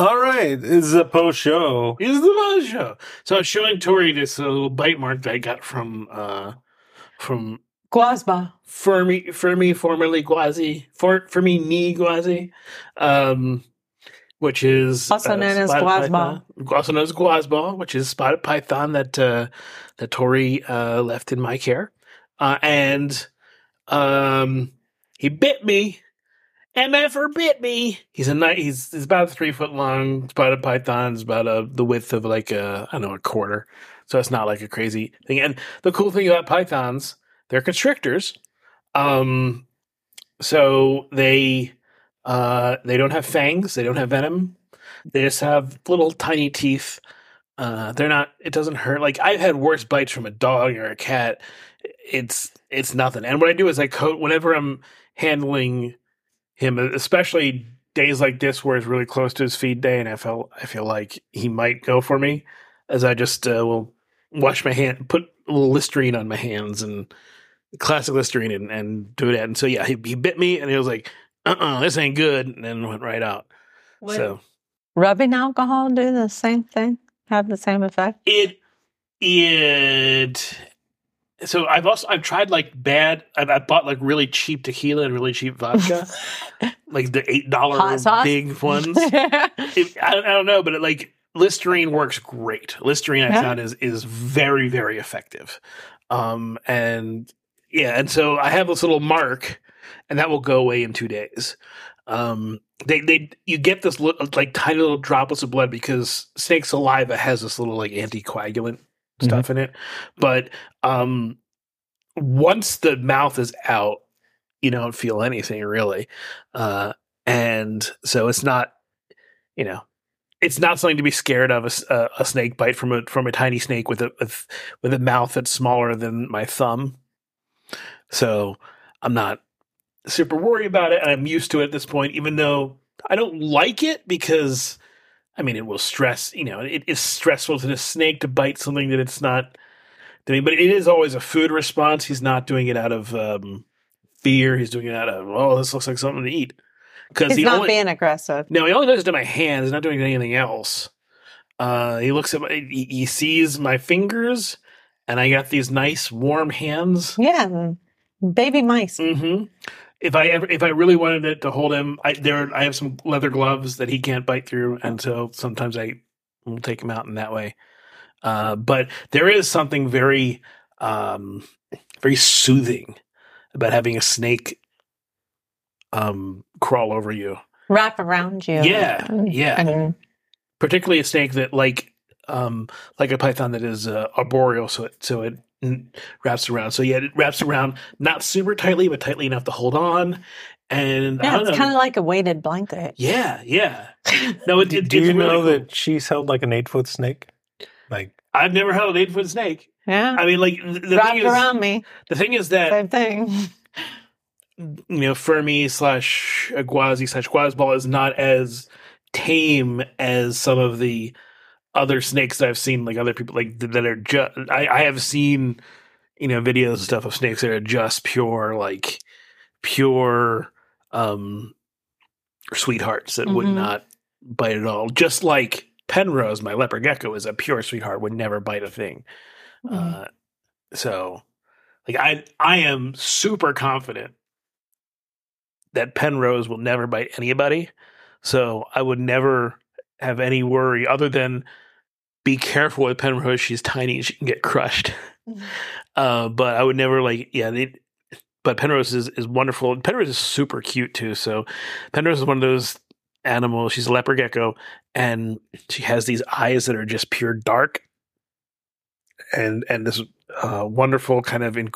All right, this is a post show. This is the post show. So I was showing Tori this uh, little bite mark that I got from uh from Gwazba. Fermi Fermi, formerly Guazi, for Fermi ni Guazi, um, which is Also known as python. Also known as Guazball, which is spotted python that uh, that Tori uh, left in my care, uh, and um, he bit me. MFer bit me. He's a nice. He's, he's about three foot long. Spotted python is about a, the width of like a I don't know a quarter. So it's not like a crazy thing. And the cool thing about pythons, they're constrictors. Um, so they uh they don't have fangs. They don't have venom. They just have little tiny teeth. Uh, they're not. It doesn't hurt. Like I've had worse bites from a dog or a cat. It's it's nothing. And what I do is I coat whenever I'm handling him, especially days like this where it's really close to his feed day, and I feel I feel like he might go for me, as I just uh, will wash my hand, put a little Listerine on my hands, and classic Listerine, and, and do that. And so yeah, he, he bit me, and he was like, "Uh, uh this ain't good," and then went right out. Would So rubbing alcohol do the same thing? Have the same effect? it it so I've also I've tried like bad I've, I bought like really cheap tequila and really cheap vodka. Like the eight dollar big ones. It, I, don't- I don't know but it, like Listerine works great. Listerine I Yeah. found is is very very effective. Um and yeah and so I have this little mark and that will go away in two days. Um they they you get this little, like tiny little droplets of blood because snake saliva has this little like anticoagulant stuff in it but um once the mouth is out you don't feel anything really uh and so it's not you know it's not something to be scared of a a snake bite from a from a tiny snake with a with, with a mouth that's smaller than my thumb. So i'm not super worried about it and i'm used to it at this point even though i don't like it because i mean it will stress you know it is stressful to the snake to bite something that it's not doing but it is always a food response he's not doing it out of um, fear he's doing it out of oh this looks like something to eat because He's he not only, being aggressive. no, he only does it to my hands. He's not doing anything else. Uh, he looks at my, he, he sees my fingers, and I got these nice warm hands. Yeah, baby mice. hmm If I ever, if I really wanted it to hold him, I there I have some leather gloves that he can't bite through, and so sometimes I will take him out in that way. Uh, but there is something very, um, very soothing about having a snake um crawl over you. Wrap around you. Yeah, yeah. and particularly a snake that like um like a python that is uh, arboreal so it so it wraps around so yeah it wraps around not super tightly but tightly enough to hold on and I yeah, don't it's kind of like a weighted blanket. yeah yeah no it, it, Do you really know cool. that she's held like an eight foot snake? Like, i've never held an eight foot snake Yeah, i mean like the, the wrapped thing is around me. the thing is that Same thing. you know fermi slash guazi slash guazball is not as tame as some of the other snakes that I've seen, like other people like that are just. I, I have seen, you know, videos and stuff of snakes that are just pure, like pure, um, sweethearts that would Mhm. not bite at all. Just like Penrose, my leopard gecko, is a pure sweetheart, would never bite a thing. Uh, so, like, I I am super confident that Penrose will never bite anybody. So I would never have any worry other than be careful with Penrose. She's tiny and she can get crushed. Mhm. Uh, but I would never like, yeah, they, but Penrose is, is wonderful. And Penrose is super cute too. So Penrose is one of those animals. She's a leopard gecko and she has these eyes that are just pure dark. And, and this uh, wonderful kind of, in,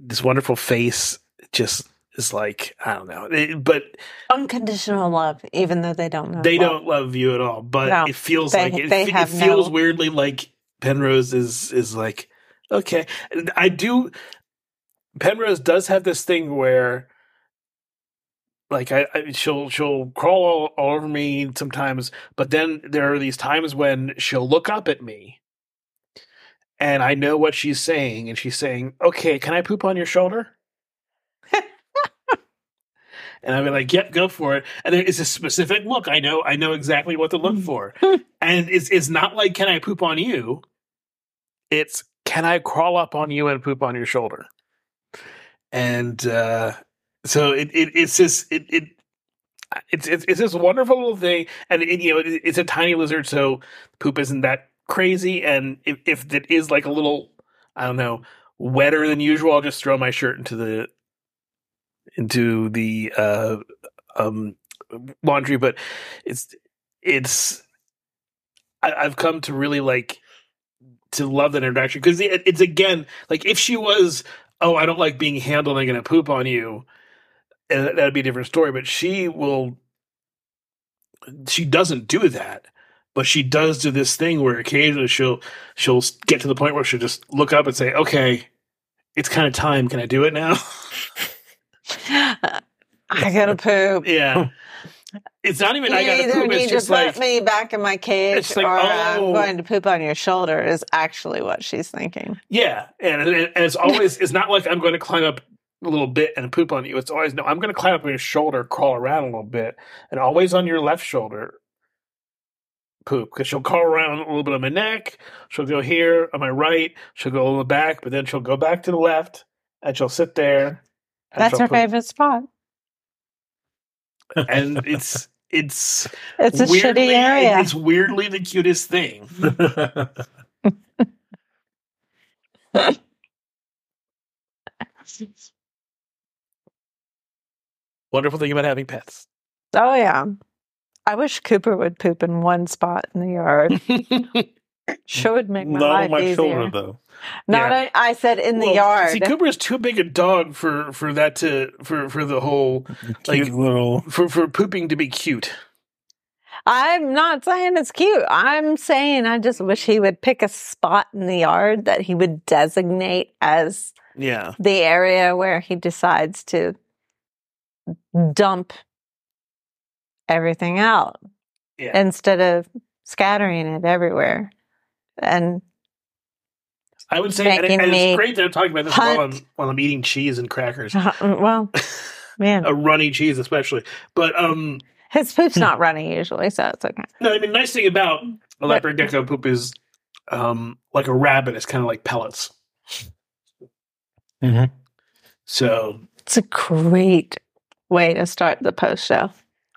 this wonderful face just is like, I don't know. It- but Unconditional love, even though they don't know. they love. don't love you at all, but No, it feels they- like it, it have feels no- weirdly like Penrose is is like okay. I do. Penrose does have this thing where, like, I, I she'll she'll crawl all, all over me sometimes, but then there are these times when she'll look up at me, and I know what she's saying, and she's saying, "Okay, can I poop on your shoulder?" And I'll be like, "Yep, go for it." And there is a specific look. I know, I know exactly what to look for. and it's it's not like, "Can I poop on you?" It's, "Can I crawl up on you and poop on your shoulder?" And uh, so it, it it's this it it. It's, it's it's this wonderful little thing, and it, you know it, it's a tiny lizard, so poop isn't that crazy. And if if it is like a little, I don't know, wetter than usual, I'll just throw my shirt into the into the uh, um, laundry. But it's it's I, I've come to really like to love that interaction because it, it's again like if she was oh I don't like being handled I'm gonna poop on you uh, that'd be a different story but she will she doesn't do that but she does do this thing where occasionally she'll she'll get to the point where she'll just look up and say okay it's kind of time can I do it now I gotta poop. yeah it's not even You I gotta either poop need it's to just put like me back in my cage It's like, or uh, I'm oh. going to poop on your shoulder is actually what she's thinking. Yeah, and, and and it's always it's not like I'm going to climb up a little bit and poop on you. It's always no, I'm going to climb up on your shoulder, crawl around a little bit, and always on your left shoulder poop because she'll crawl around a little bit on my neck. She'll go here on my right. She'll go a little back, but then she'll go back to the left and she'll sit there. That's her favorite spot. and it's it's It's a weirdly, shitty area. It's weirdly the cutest thing. Wonderful thing about having pets. Oh yeah. I wish Cooper would poop in one spot in the yard. Sure would make my Not life on my easier. shoulder though. Not Yeah. I, I said in the Well, yard. See, Cooper is too big a dog for for that to for for the whole Like- Cute little. for for pooping to be cute. I'm not saying it's cute. I'm saying I just wish he would pick a spot in the yard that he would designate as Yeah, the area where he decides to dump everything out yeah. instead of scattering it everywhere. And I would say, and, making and it's great that I'm talking about this while I'm while I'm eating cheese and crackers, well, man, a runny cheese especially. But um, his poop's not runny usually, so it's okay. no, I mean, nice thing about a leopard gecko poop is um like a rabbit. It's kind of like pellets. Mhm. So It's a great way to start the post show.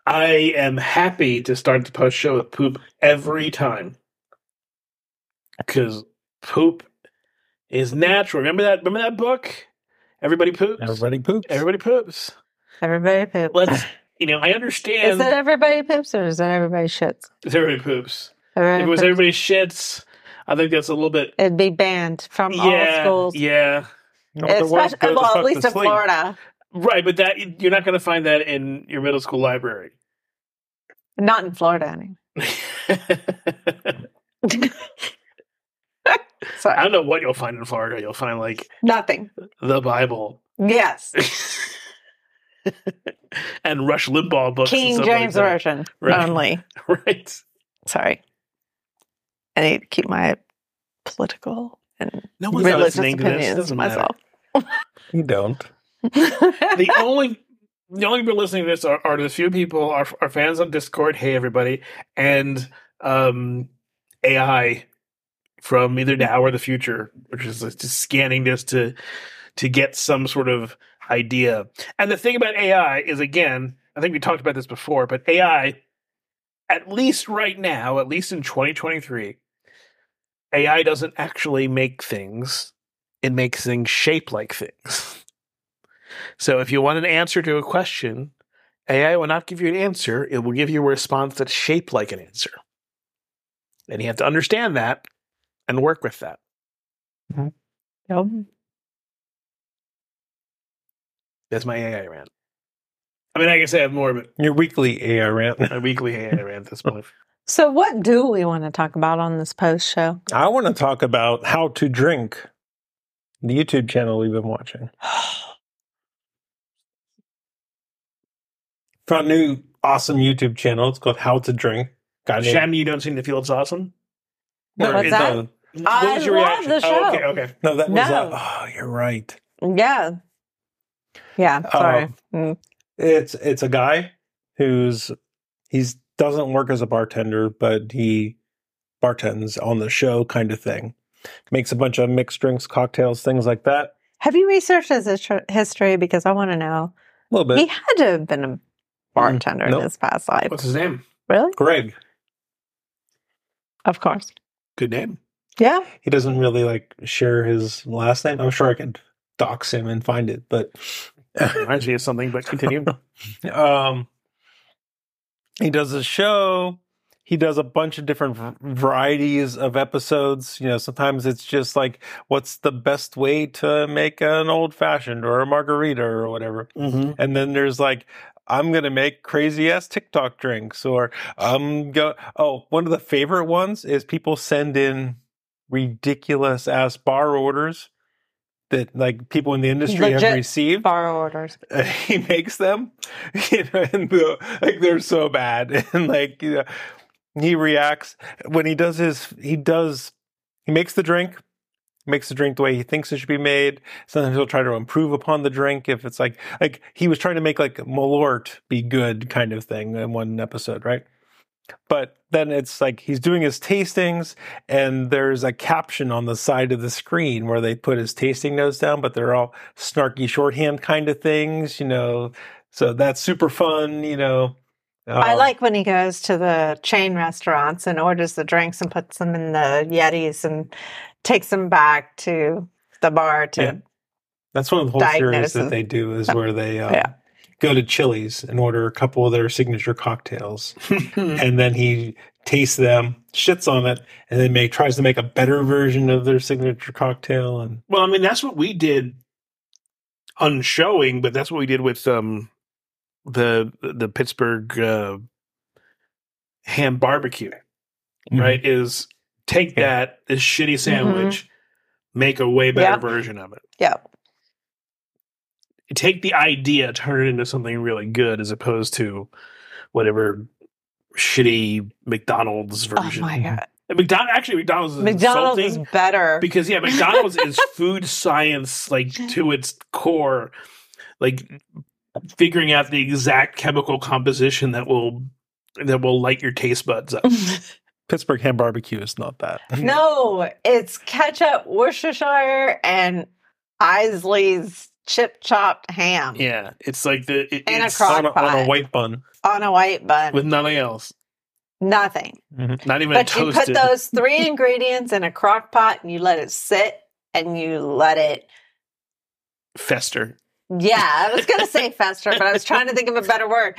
I am happy to start the post show with poop every time because poop is natural. Remember that? Remember that book? Everybody poops. Everybody poops. Everybody poops. Everybody poops. Let's. You know, I understand. Is understand. it everybody poops or is that everybody shits? It's everybody poops. Everybody If it was poops. everybody shits, I think that's a little bit. It'd be banned from all schools. yeah, No, the words Especially, well, at least in sleep. Florida. right. But that you're not going to find that in your middle school library. Not in Florida anyway. I don't know what you'll find in Florida. You'll find like Nothing. the Bible Yes. and Rush Limbaugh books. King James like. Version Right. only. Right. Sorry. I need to keep my political and No one's religious listening to this. It doesn't matter. myself. You don't. the only the only people listening to this are, are the few people our, our fans on Discord. Hey everybody, and um, AI from either mm-hmm. now or the future, which is just scanning this to to get some sort of idea. And the thing about AI is, again, I think we talked about this before, but AI, at least right now, at least in 2023, AI doesn't actually make things; it makes things shape like things. So if you want an answer to a question, AI will not give you an answer. It will give you a response that's shaped like an answer. And you have to understand that and work with that. Mm-hmm. Yep. Mm-hmm. That's my AI rant. I mean, I guess I have more, but Your weekly AI rant. my weekly AI rant at this point. So, what do we want to talk about on this post show? I want to talk about how to drink. The YouTube channel we've been watching. Found a new awesome YouTube channel. It's called How to Drink. Guy named- Shannon, you don't seem to feel it's awesome? No, What's it's that? a- I what was your love reaction? the show. Oh, okay, okay. no, that was. No. Uh, oh, you're right. Yeah. Yeah. Sorry. Um, Mm. It's it's a guy who's he's doesn't work as a bartender, but he bartends on the show kind of thing. Makes a bunch of mixed drinks, cocktails, things like that. Have you researched his history? Because I want to know. A little bit. He had to have been a bartender in nope. his past life. What's his name? Really? Greg. Of course. Good name. Yeah. He doesn't really like share his last name. I'm sure I could dox him and find it, but Reminds me of something, but continue. um he does a show he does a bunch of different varieties of episodes you know sometimes it's just like what's the best way to make an old fashioned or a margarita or whatever mm-hmm. and then there's like i'm gonna make crazy ass tiktok drinks or i'm go oh one of the favorite ones is people send in ridiculous ass bar orders that like people in the industry have Legit received Bar orders. uh, he makes them, you know, and the, like they're so bad, and like you know, he reacts when he does his. He does. He makes the drink, makes the drink the way he thinks it should be made. Sometimes he'll try to improve upon the drink if it's like like he was trying to make like Malort be good kind of thing in one episode, right? But then it's like he's doing his tastings, and there's a caption on the side of the screen where they put his tasting notes down, but they're all snarky shorthand kind of things, you know. So that's super fun, you know. I Um, like when he goes to the chain restaurants and orders the drinks and puts them in the Yetis and takes them back to the bar to. Yeah. that's one of the whole series that they do is where they uh, Yeah. go to Chili's and order a couple of their signature cocktails, and then he tastes them, shits on it, and then make tries to make a better version of their signature cocktail, and well, I mean, that's what we did on showing, but that's what we did with um the the Pittsburgh uh, ham barbecue. Mm-hmm. Right? Is take Yeah. that this shitty mm-hmm. sandwich, make a way better Yeah. version of it. Yeah. take the idea, turn it into something really good, as opposed to whatever shitty McDonald's oh version. Oh my mm-hmm. God. And McDonald actually McDonald's is McDonald's insulting is better. because yeah, McDonald's is food science like to its core, like figuring out the exact chemical composition that will that will light your taste buds up. Pittsburgh ham barbecue is not that. no, it's ketchup, Worcestershire, and Isaly's chip chopped ham yeah, it's like the it, And a it's crock on, a, on a white bun. on a white bun. with nothing else, Nothing. Mm-hmm. not even But you put those three ingredients in a crock pot and you let it sit and you let it. fester. Yeah, I was going to say fester, but I was trying to think of a better word.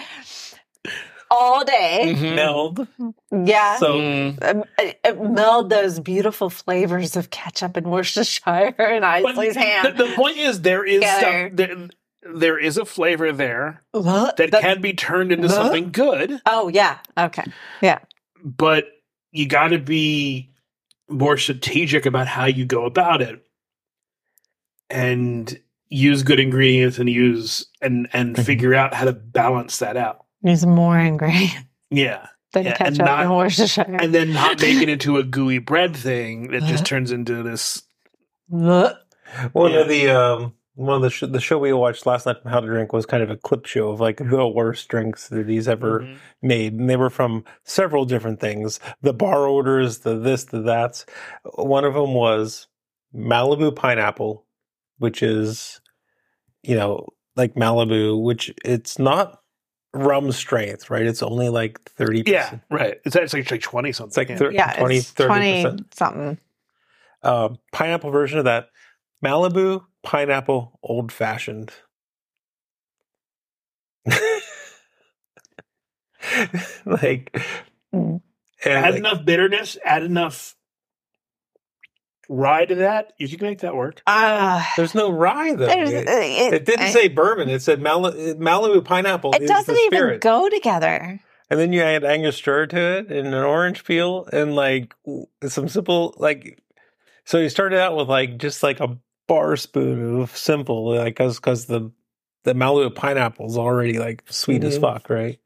All day. Mhm. Meld. Yeah. So Mm. um, it, it meld those beautiful flavors of ketchup and Worcestershire and But Isaly's ham. The, the point is, there is Together. stuff. There, there is a flavor there What? that The- can be turned into Huh? something good, Oh yeah. Okay. Yeah. But you got to be more strategic about how you go about it, and use good ingredients and use and and Mhm. figure out how to balance that out. There's more ingredients Yeah, than Yeah, and ketchup and, not- Worcestershire. and then not make it into a gooey bread thing that just turns into this. One Yeah. of the um one of the sh- the show we watched last night from How to Drink was kind of a clip show of like the worst drinks that he's ever Mhm. made, and they were from several different things: the bar orders, the this, the that's. One of them was Malibu pineapple, which is you know like Malibu, which it's not rum strength, right? It's only like thirty. Yeah, right. It's actually like twenty something. It's like yeah. thir- Yeah, 20, it's 30 twenty something. uh, pineapple version of that Malibu pineapple old fashioned. like, Mm. add like, enough bitterness, add enough rye to that. You can make that work. Uh, there's no rye though. It, it, it didn't it- say bourbon. It said Mal- Malibu pineapple. It is doesn't the even go together. And then you add Angostura to it and an orange peel and like some simple like. So you started out with like just like a bar spoon of simple like because because the the Malibu pineapple is already like sweet as Mhm. fuck, right?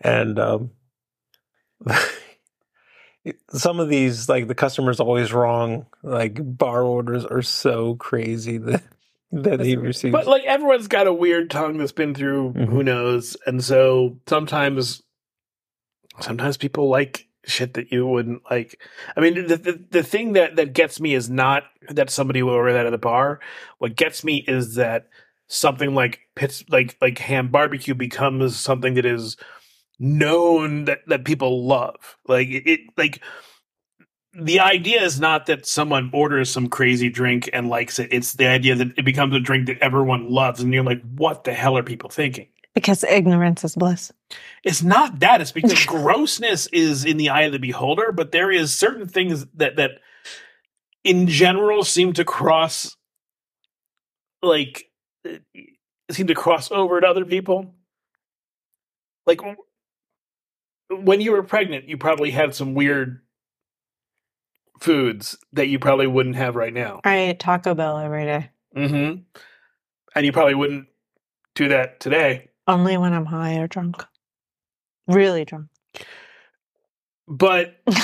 And um, some of these like the customer's always wrong. Like bar orders are so crazy that that he receives. But like everyone's got a weird tongue that's been through Mhm. who knows, and so sometimes, sometimes people like shit that you wouldn't like. I mean, the the, the thing that that gets me is not that somebody will order that at the bar. What gets me is that something like pits like like ham barbecue becomes something that is known that that people love. Like it, it like the idea is not that someone orders some crazy drink and likes it. It's the idea that it becomes a drink that everyone loves, and you're like, what the hell are people thinking? Because ignorance is bliss. It's not that. It's because grossness is in the eye of the beholder, but there is certain things that that in general seem to cross like uh, seem to cross over to other people. Like when you were pregnant, you probably had some weird foods that you probably wouldn't have right now. I eat Taco Bell every day. Mm-hmm. And you probably wouldn't do that today. Only when I'm high or drunk. Really drunk. But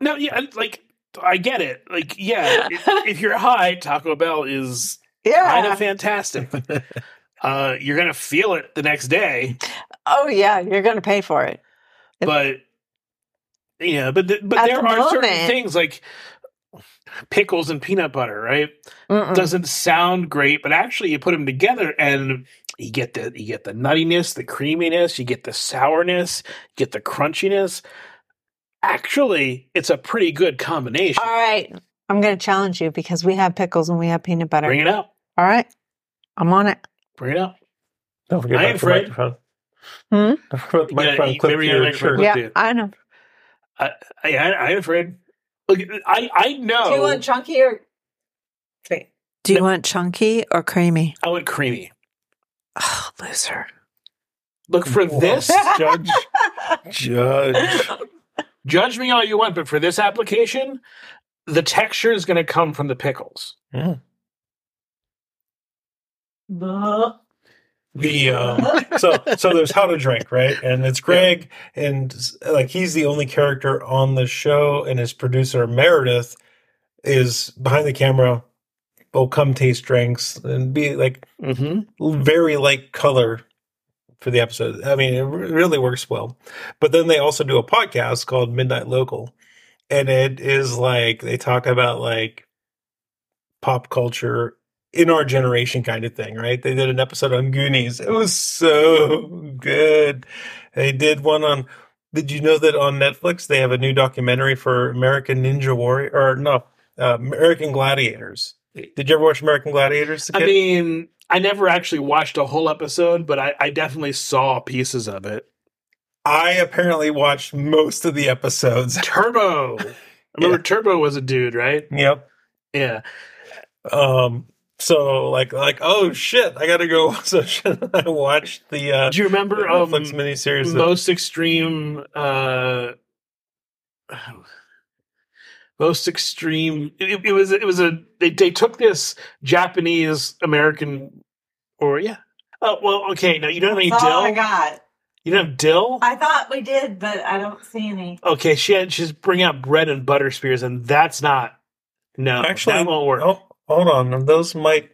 no, yeah, like I get it. Like, yeah, if, if you're high, Taco Bell is yeah. kind of fantastic. Uh, you're gonna feel it the next day, Oh yeah, you're gonna pay for it. But yeah, but th- but At there the are certain things like pickles and peanut butter, right? Mm-mm. Doesn't sound great, but actually, you put them together and you get the you get the nuttiness, the creaminess, you get the sourness, you get the crunchiness. Actually, it's a pretty good combination. All right. I'm gonna challenge you because we have pickles and we have peanut butter. Bring it out. All right. I'm on it. Bring it out. Don't forget I about ain't the afraid. microphone. Hmm? Don't forget the microphone you- clip to your shirt. Look, yeah. I know. I, I, I ain't afraid. Look, I, I know. Do you want chunky or Do you want chunky or creamy? I went creamy. Oh, loser. Look for this. judge. Judge. Judge me all you want, but for this application, the texture is going to come from the pickles. Mm. The um, so so there's how to drink right? And it's greg and like he's the only character on the show and his producer meredith is behind the camera. Will come taste drinks and be like mhm. very light color for the episode. I mean it really works well. But then they also do a podcast called midnight local and it is like they talk about like pop culture in our generation kind of thing, right? They did an episode on Goonies. It was so good. They did one on. Did you know that on Netflix they have a new documentary for American Ninja Warrior or no, uh, American Gladiators? Did you ever watch American Gladiators? I mean, I never actually watched a whole episode, but I, I definitely saw pieces of it. I apparently watched most of the episodes. Turbo. I remember Turbo was a dude, right? Yep. Yeah. Um. So like like oh shit, I gotta go. So should I watched the uh, Do you remember um, Netflix miniseries? that- most extreme uh most extreme it, it was it was a they, they took this japanese american or yeah oh well okay now you don't have any That's all I dill got. you don't have dill I thought we did, but I don't see any. okay she had she's bringing out bread and butter spears and that's not no Actually, that won't work Oh, hold on. Those might.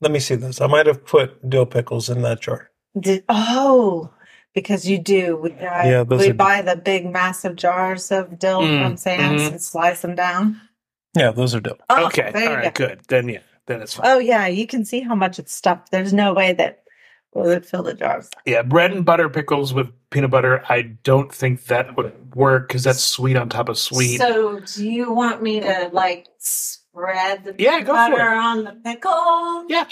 Let me see those. I might have put dill pickles in that jar. Did, oh, because you do. We, buy, Yeah, those we are- buy the big, massive jars of dill Mm, from Sam's mhm. and slice them down. Yeah, those are dill. Oh, okay there all you right go. good then yeah then it's fine Oh, yeah, you can see how much it's stuffed. There's no way that we would fill the jars. yeah bread and butter pickles with peanut butter i don't think that would work because that's sweet on top of sweet So, do you want me to like spread the Yeah, go for butter it. on the pickle? yeah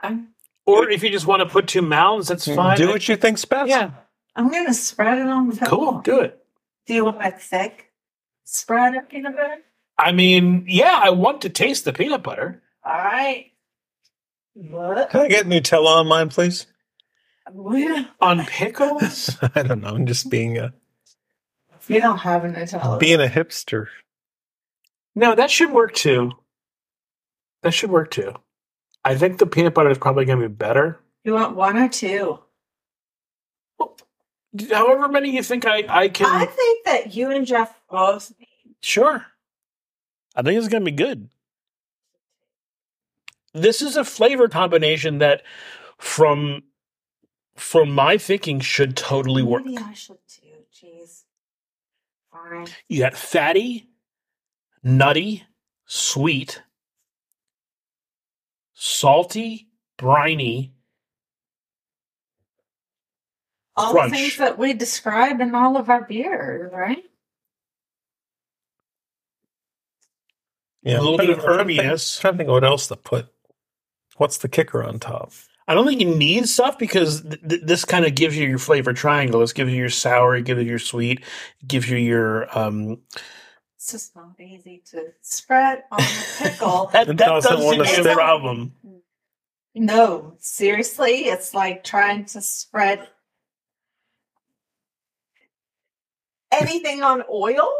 I'm, Or if you just want to put two mounds, that's mm, fine. Do what you think's best. Yeah, I'm going to spread it on the pickle. cool. Do it. Do you want a thick spread of peanut butter? I mean, yeah, I want to taste the peanut butter. All right. What? Can I get Nutella on mine, please? We, On pickles? I don't know. I'm just being a You don't have a Nutella. being a hipster. No, that should work too. That should work too. I think the peanut butter is probably going to be better. you want one or two? However many you think I, I can. I think that you and Jeff both need. Sure. I think it's going to be good. this is a flavor combination that, from from my thinking, should totally work. Maybe I should too. Jeez. Fine. You got fatty, nutty, sweet, salty, briny. All Crunch. the things that we described in all of our beers, right? Yeah, A little bit of trying to think- herbiness. trying to think what else to put. What's the kicker on top? I don't think you need stuff because th- th- this kind of gives you your flavor triangle. This gives you your sour, it gives you your sweet, it gives you your um. It's just not easy to spread on the pickle. That, that doesn't wanna seem to be a problem. no, seriously, it's like trying to spread anything on oil.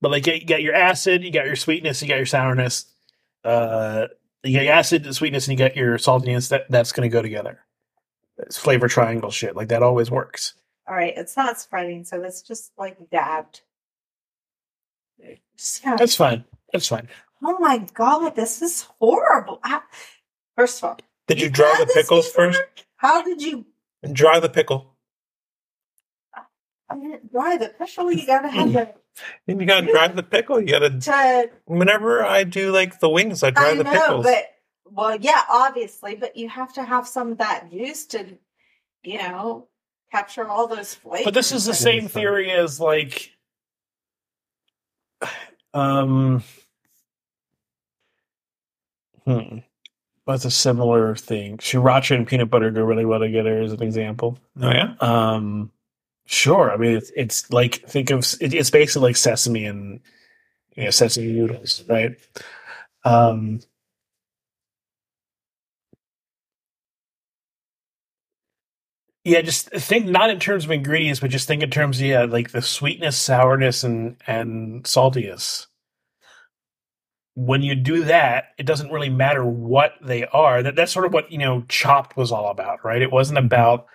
But like you got your acid, you got your sweetness, you got your sourness. Uh, you got your acid, the sweetness, and you got your saltiness. That that's going to go together. It's flavor triangle shit. Like that always works. All right, it's not spreading, so it's just like dabbed. Just kinda- That's fine. That's fine. oh my god, this is horrible. How- First of all, Did you dry had the pickles before? first? How did you Dry the pickle. I mean, dry the pickle? You gotta have the And you gotta dry the pickle. You gotta. to Whenever I do like the wings, I dry I the know, pickles. but well, yeah, obviously, but you have to have some of that juice to, you know, capture all those flavors. But this is the same theory as like, um, hmm. What's a similar thing? Sriracha and peanut butter go really well together, as an example. oh yeah. Um, sure. I mean, it's, it's like think of it, it's basically like sesame and you know sesame noodles, right? Um, yeah, just think not in terms of ingredients, but just think in terms of yeah, like the sweetness, sourness, and and saltiness. When you do that, it doesn't really matter what they are. That that's sort of what you know Chopped was all about, right? It wasn't about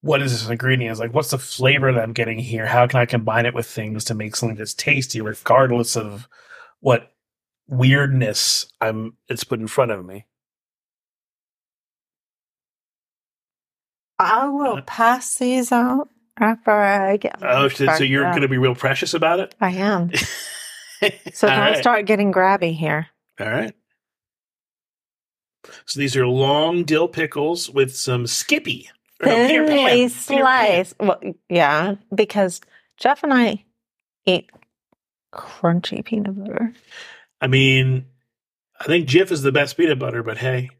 what is this ingredient? It's like what's the flavor that I'm getting here? How can I combine it with things to make something that's tasty, regardless of what weirdness I'm it's put in front of me. I will uh, pass these out after I get. Oh, so, so you're going to be real precious about it? I am. So don't right. start getting grabby here. All right. So these are long dill pickles with some Skippy. Or no, Peter Pan. Thinly Peter sliced. Well, yeah, because Jeff and I eat crunchy peanut butter. I mean, I think Jif is the best peanut butter, but hey.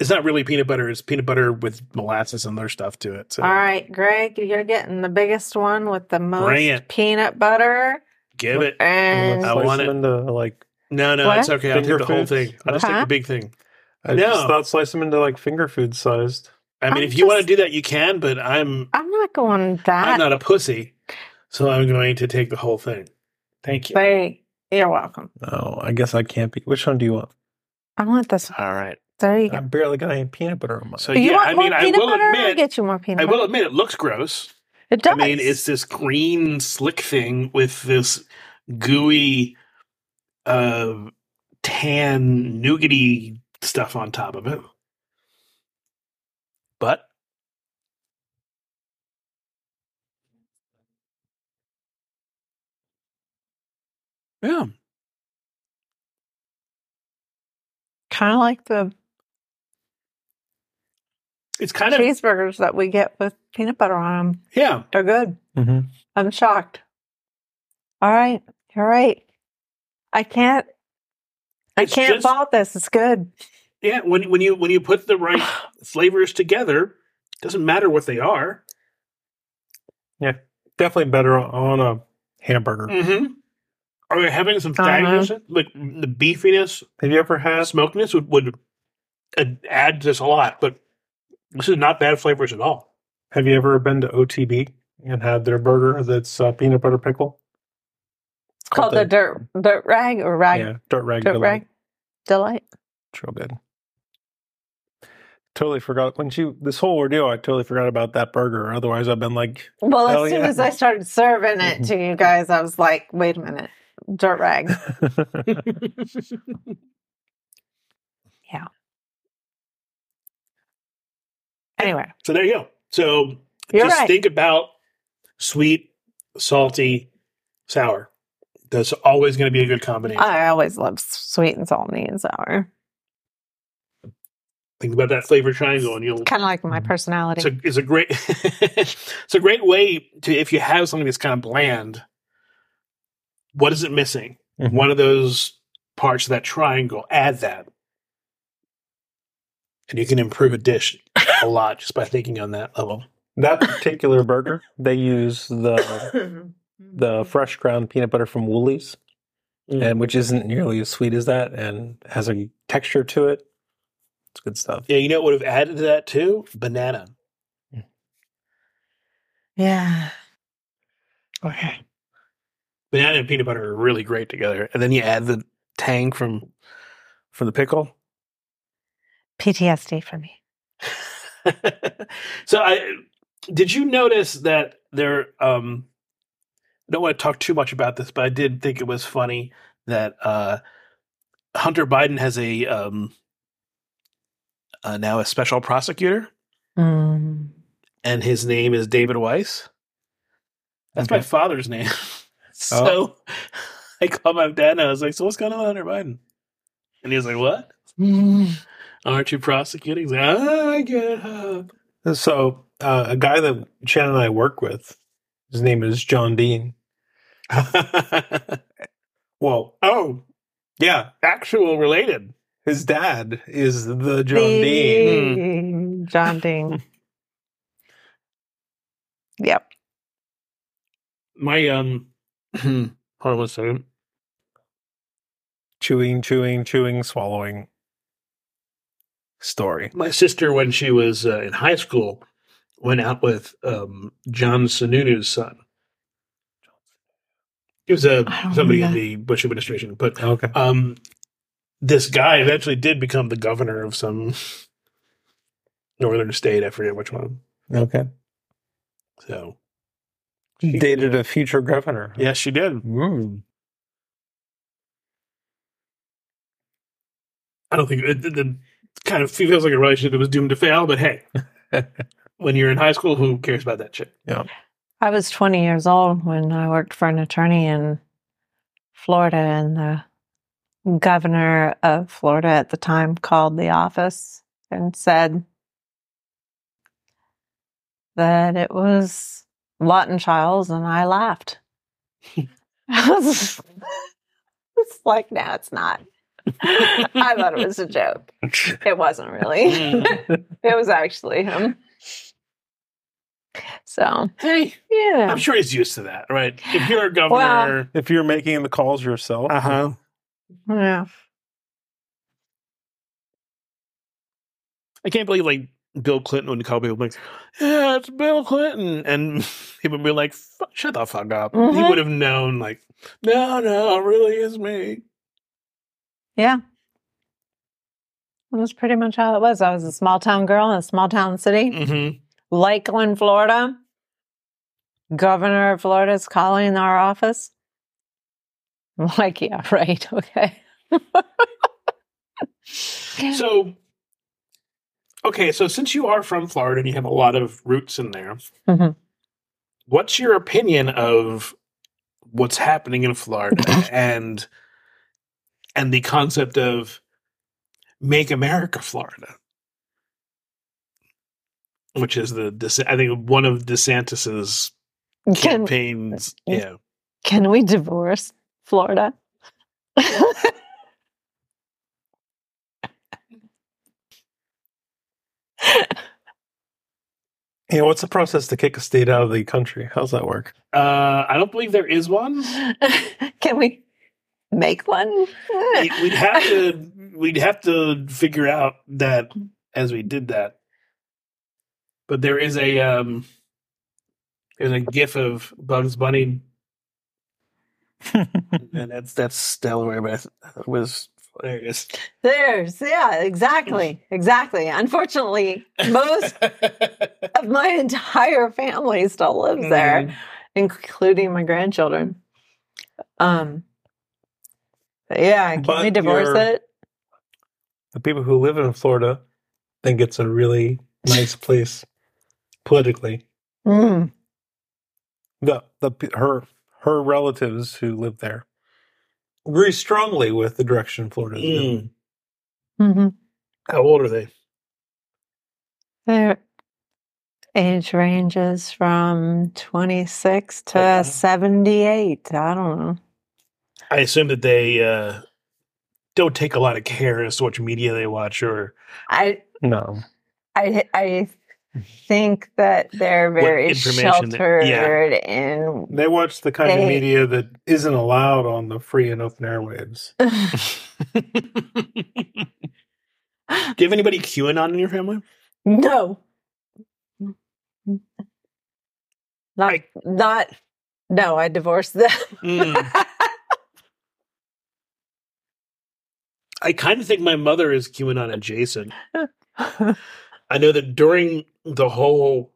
It's not really peanut butter. It's peanut butter with molasses and other stuff to it. So All right, Greg, you're getting the biggest one with the most peanut butter. give it. And I Slice want them into like. No, no, What? it's okay. I'll take the whole thing. I'll just take the big thing. I No. just thought slice them into like finger food sized. I mean, I'm if you want to do that, you can, but I'm I'm not going that. I'm not a pussy, so I'm going to take the whole thing. Thank you. They, you're welcome. Oh, I guess I can't be. Which one do you want? I want this. one. All right. There you go. I barely got any peanut butter on mine. So you yeah, want I mean, more I peanut will butter? I'll admit, get you more peanut I butter. will admit, it looks gross. It does. I mean, it's this green slick thing with this gooey, uh, tan nougaty stuff on top of it. But yeah, kind of like the it's kind of cheeseburgers that we get with peanut butter on them. yeah. They're good. Mm-hmm. I'm shocked. All right. All right. I can't. I It's can't just- fault this. It's good. Yeah, when when you when you put the right flavors together, doesn't matter what they are. Yeah, definitely better on a hamburger. Mm-hmm. Are we having some Uh-huh. Like the beefiness, Have you ever had? smokiness would would uh, add just a lot, but this is not bad flavors at all. Have you ever been to OTB and had their burger that's uh, peanut butter pickle? It's called the dirt dirt rag or rag yeah, dirt rag. dirt delight. rag delight. It's real good. Totally forgot when she this whole ordeal. I totally forgot about that burger. Otherwise, I've been like, Well, as soon yeah. as I started serving it to you guys, I was like, wait a minute. dirt rag. Anyway, So there you go. So You're just right. think about sweet, salty, sour. That's always going to be a good combination. I always love sweet and salty and sour. think about that flavor triangle, and you'll. Kind of like my Mhm. personality. It's a, it's a great. it's a great way to if you have something that's kind of bland. What is it missing? Mhm. One of those parts of that triangle. Add that, and you can improve a dish a lot just by thinking on that level. that particular burger, they use the the mm-hmm. fresh ground peanut butter from Woolies, mm. and which isn't nearly as sweet as that, and has a texture to it. It's good stuff. Yeah, you know what would have added to that too? Banana. yeah. Okay. Banana and peanut butter are really great together, and then you add the tang from from the pickle. PTSD for me. so I did you notice that there um I don't want to talk too much about this, but I did think it was funny that uh Hunter Biden has a um uh, now a special prosecutor Mm. and his name is David Weiss. That's my father's name. so I called my dad and I was like, So what's going on with Hunter Biden? And he was like, What? Aren't you prosecuting? He's like, "Ah, I get it. So uh, a guy that Shannon and I work with, his name is John Dean. Well, oh, yeah, actual related. his dad is the John Dean. The John Dean. yep. My um, hold on one second. Chewing, chewing, chewing, swallowing story. My sister, when she was uh, in high school, went out with um, John Sununu's son. He was a I don't somebody in the Bush administration, but Okay. um, this guy eventually did become the governor of some northern state. I forget which one. Okay. So Dated a future governor. yes, she did. Mm. I don't think it, it, it kind of feels like a relationship that was doomed to fail. But hey, when you're in high school, who cares about that shit? I was 20 years old when I worked for an attorney in Florida, and the governor of Florida at the time called the office and said that it was Lawton Chiles, and I laughed. I was it's like, no, it's not. I thought it was a joke. It wasn't really. it was actually him. So, Hey, yeah. I'm sure he's used to that, right? If you're a governor, If you're making the calls yourself, uh huh. Yeah. I can't believe like Bill Clinton would call people like, "Yeah, it's Bill Clinton," and he would be like, "Shut the fuck up." He Mhm. would have known, like, "No, no, it really is me." Yeah. That's pretty much how it was. I was a small town girl in a small town city, Mm-hmm. Lakeland, Florida. Governor of Florida is calling our office. I'm like, yeah, right. Okay. So, okay, so since you are from Florida and you have a lot of roots in there, Mhm. what's your opinion of what's happening in Florida and and the concept of "Make America Florida"? Which is the I think one of DeSantis's can, campaigns. Yeah, can we divorce Florida? Yeah, what's the process to kick a state out of the country? How's that work? uh, I don't believe there is one. can we make one? we'd have to we'd have to figure out that as we did that. But there is a um there's a gif of Bugs Bunny and that's that's Delaware, but it was hilarious. There's, yeah, exactly. Exactly. Unfortunately, most of my entire family still lives there, including my grandchildren. Um, Yeah, can But we divorce you're- it? The people who live in Florida think it's a really nice place politically. Mm. The the her her relatives who live there agree strongly with the direction Florida is going. Mm. hmm How old are they? Their age ranges from 26 to Okay. 78. I don't know. I assume that they uh, don't take a lot of care as to which media they watch or I No, I I think that they're very information that- yeah. sheltered in they watch the kind of media that isn't allowed on the free and open airwaves. Do you have anybody QAnon in your family? no. Not I- not no, I divorced them. Mm. I kind of think my mother is QAnon adjacent. I know that during the whole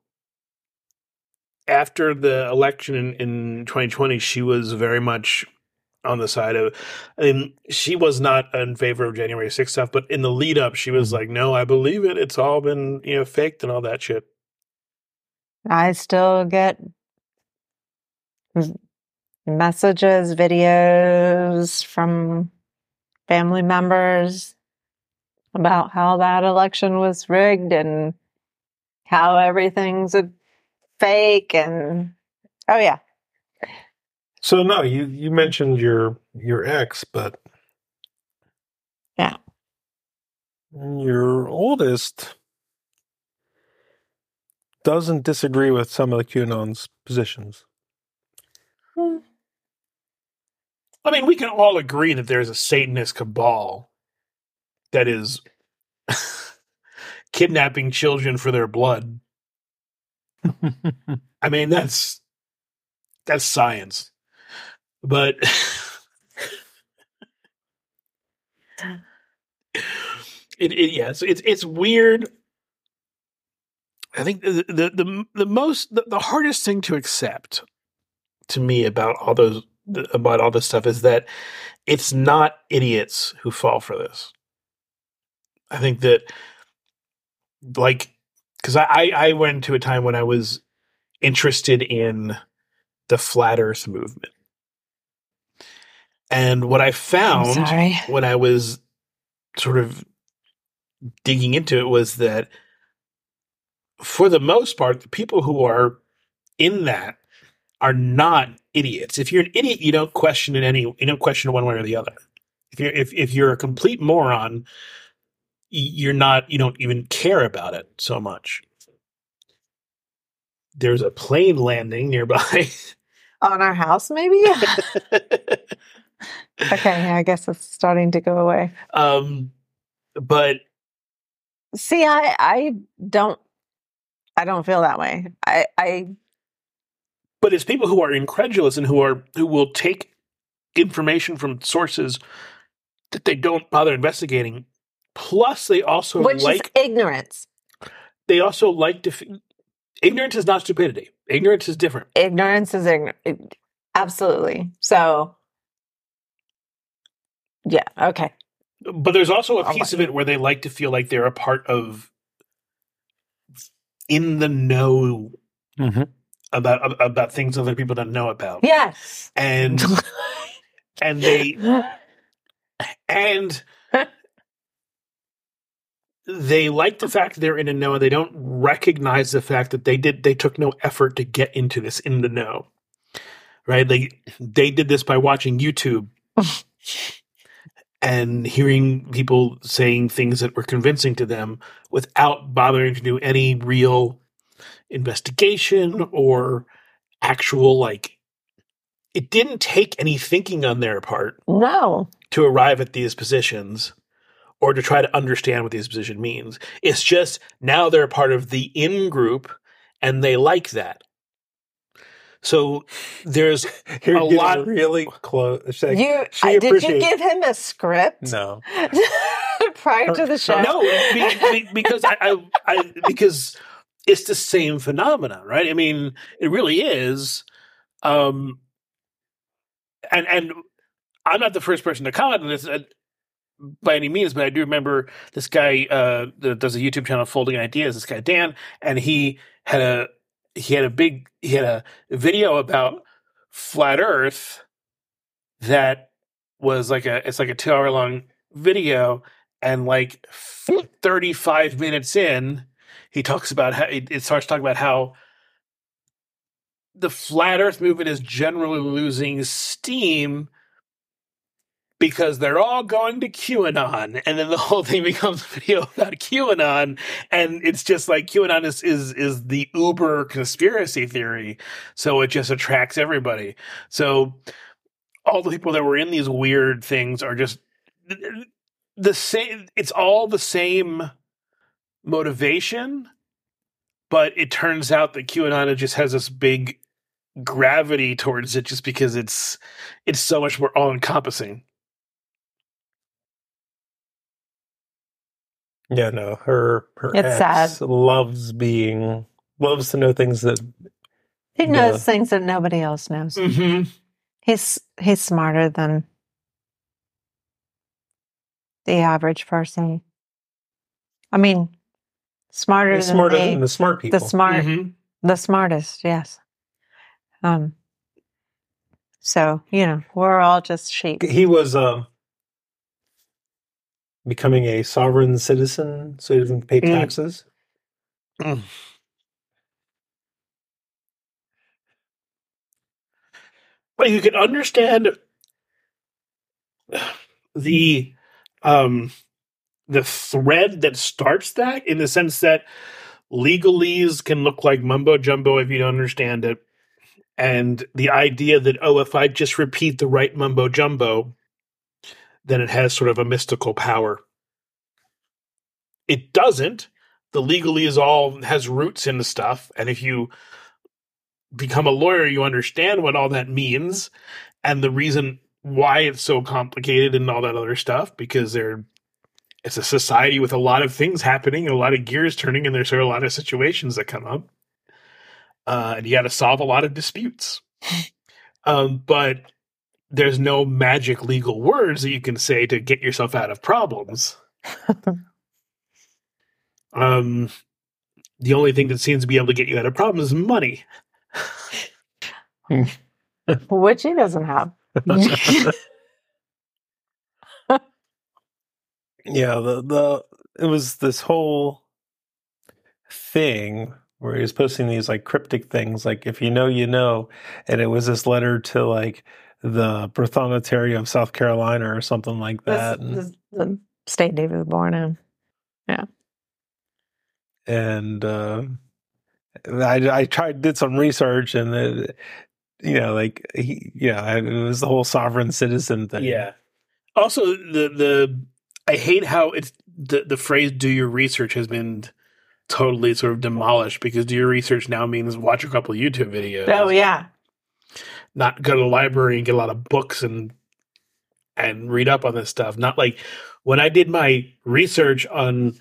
after the election in, in 2020, she was very much on the side of. I mean, she was not in favor of January 6th stuff, but in the lead up, she was mm-hmm. like, "No, I believe it. It's all been you know faked and all that shit." I still get messages, videos from family members about how that election was rigged and how everything's a fake and oh yeah. So no, you you mentioned your your ex, but Yeah. your oldest doesn't disagree with some of the QAnon's positions. Hmm. I mean, we can all agree that there's a Satanist cabal that is kidnapping children for their blood. I mean, that's that's science. But it, it yeah, it's, it's it's weird. I think the the the, the most the, the hardest thing to accept to me about all those about all this stuff is that it's not idiots who fall for this. I think that like because I, I I went to a time when I was interested in the flat Earth movement, and what I found when I was sort of digging into it was that for the most part, the people who are in that are not idiots. If you're an idiot, you don't question it any you don't question one way or the other. If you're if, if you're a complete moron, you're not you don't even care about it so much. There's a plane landing nearby. On our house, maybe? okay, I guess it's starting to go away. um but See, I I don't I don't feel that way. I I but it's people who are incredulous and who are who will take information from sources that they don't bother investigating. Plus, they also which like is ignorance. they also like to. f- Ignorance is not stupidity. Ignorance is different. Ignorance is ignorant. Absolutely. So yeah, okay. But there's also a I'll piece let of it where they like to feel like they're a part of in the know Mm-hmm. About about things other people don't know about, Yes. and and they and they like the fact they're in a know. They don't recognize the fact that they did they took no effort to get into this in the know. Right? They they did this by watching YouTube and hearing people saying things that were convincing to them without bothering to do any real investigation or actual like it didn't take any thinking on their part no. to arrive at these positions or to try to understand what these position means. It's just now they're part of the in group and they like that. So there's You're A lot- really close. It's like, You she I, did you give him a script No, prior to the show? no be, be- because I, I, I because it's the same phenomena, right? I mean, it really is. Um, and and I'm not the first person to comment on this uh, by any means, but I do remember this guy uh, that does a YouTube channel, Folding Ideas. This guy Dan, and he had a he had a big he had a video about flat Earth that was like a it's like a two hour long video, and like 35 minutes in, he talks about how it, starts talking about how the flat Earth movement is generally losing steam because they're all going to QAnon, and then the whole thing becomes a video about QAnon, and it's just like QAnon is is is the uber conspiracy theory, so it just attracts everybody. So all the people that were in these weird things are just the same. It's all the same motivation, but it turns out that QAnon just has this big gravity towards it just because it's it's so much more all encompassing. Yeah, no, her her It's ex sad. loves being loves to know things that He Yeah. knows things that nobody else knows. Mm-hmm. He's he's smarter than the average person. I mean, smarter than smarter me. than the smart people. the smart, Mm-hmm. the smartest. Yes. Um. So you know, we're all just sheep. he was um becoming a sovereign citizen so he doesn't pay Mm. taxes. But you can understand the um the thread that starts that in the sense that legalese can look like mumbo jumbo if you don't understand it. And the idea that, oh, if I just repeat the right mumbo jumbo, then it has sort of a mystical power. It doesn't. The legalese all has roots in the stuff. And if you become a lawyer, you understand what all that means and the reason why it's so complicated and all that other stuff because they're it's a society with a lot of things happening, a lot of gears turning, and there's a lot of situations that come up. Uh, and you got to solve a lot of disputes. um, but there's no magic legal words that you can say to get yourself out of problems. um, the only thing that seems to be able to get you out of problems is money. which he doesn't have. Yeah, the the it was this whole thing where he was posting these like cryptic things like if you know you know and it was this letter to like the Prothonotary of South Carolina or something like that. and- This- the state David was born in. Yeah and uh, I, I tried did some research and it, you know like he, yeah it was the whole sovereign citizen thing Yeah. Also, the the I hate how it's the the phrase "do your research" has been totally sort of demolished because do your research now means watch a couple of YouTube videos. Oh yeah. Not go to the library and get a lot of books and and read up on this stuff. Not like when I did my research on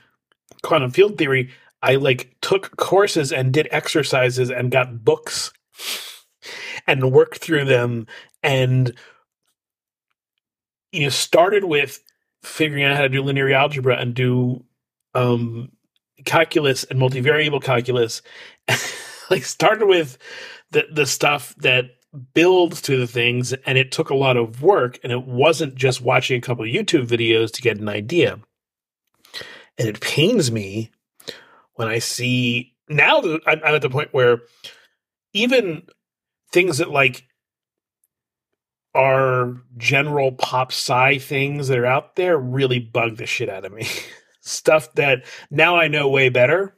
quantum field theory, I like took courses and did exercises and got books and worked through them and you know started with figuring out how to do linear algebra and do um calculus and multivariable calculus like started with the the stuff that builds to the things and it took a lot of work and it wasn't just watching a couple YouTube videos to get an idea. And it pains me when I see now that I'm at the point where even things that like are general pop sci things that are out there really bug the shit out of me. stuff that now I know way better.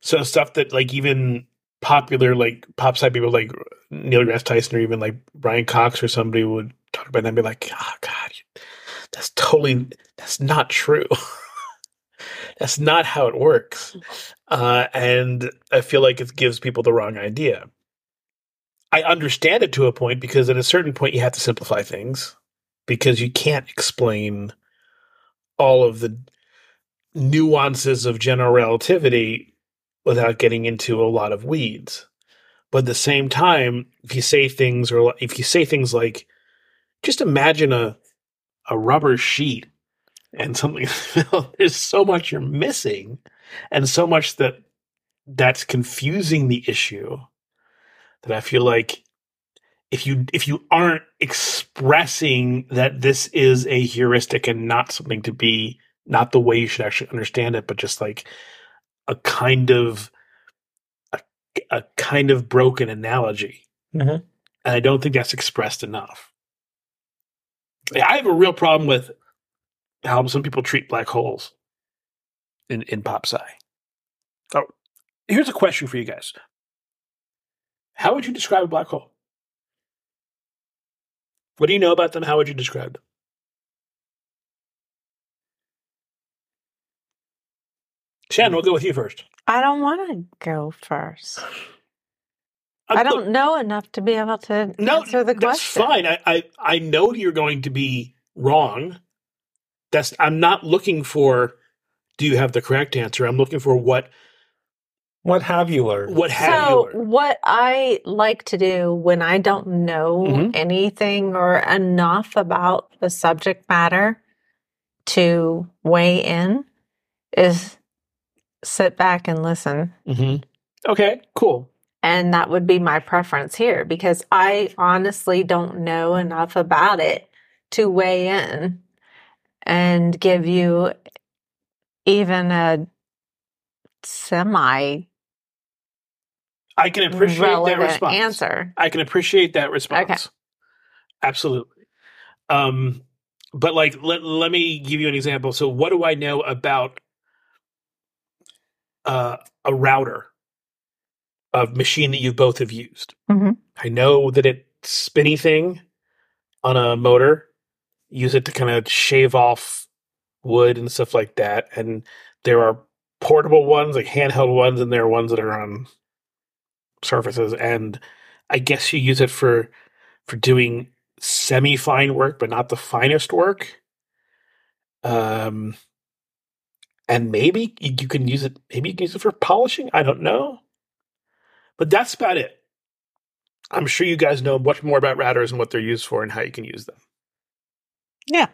So stuff that like even popular like pop sci people like Neil deGrasse Tyson or even like Brian Cox or somebody would talk about that and be like, oh God, that's totally that's not true. that's not how it works. Uh, and I feel like it gives people the wrong idea. I understand it to a point because at a certain point you have to simplify things because you can't explain all of the nuances of general relativity without getting into a lot of weeds. But at the same time, if you say things or if you say things like, just imagine a a rubber sheet and something there's so much you're missing and so much that that's confusing the issue that I feel like if you if you aren't expressing that this is a heuristic and not something to be not the way you should actually understand it, but just like a kind of a, a kind of broken analogy. Mhm. And I don't think that's expressed enough. I have a real problem with how some people treat black holes in, in pop sci. Oh, here's a question for you guys. How would you describe a black hole? What do you know about them? How would you describe them? Shannon, we'll go with you first. I don't want to go first. I'm- I don't know enough to be able to No, answer the that's question. That's fine. I, I I know you're going to be wrong. That's I'm not looking for. Do you have the correct answer? I'm looking for what What have you learned? what have so you learned? what I like to do when I don't know Mhm. anything or enough about the subject matter to weigh in is sit back and listen. Mm-hmm. Okay, cool. And that would be my preference here because I honestly don't know enough about it to weigh in and give you even a semi I can appreciate that response. answer. I can appreciate that response. Okay. Absolutely. Um, but like, let, let me give you an example. So, what do I know about uh, a router, a machine that you both have used? Mhm. I know that it's spinny thing on a motor. Use it to kind of shave off wood and stuff like that. And there are portable ones, like handheld ones, and there are ones that are on surfaces. And I guess you use it for for doing semi fine work, but not the finest work. Um, and maybe you can use it. Maybe you can use it for polishing. I don't know, but that's about it. I'm sure you guys know much more about routers and what they're used for and how you can use them. Yeah.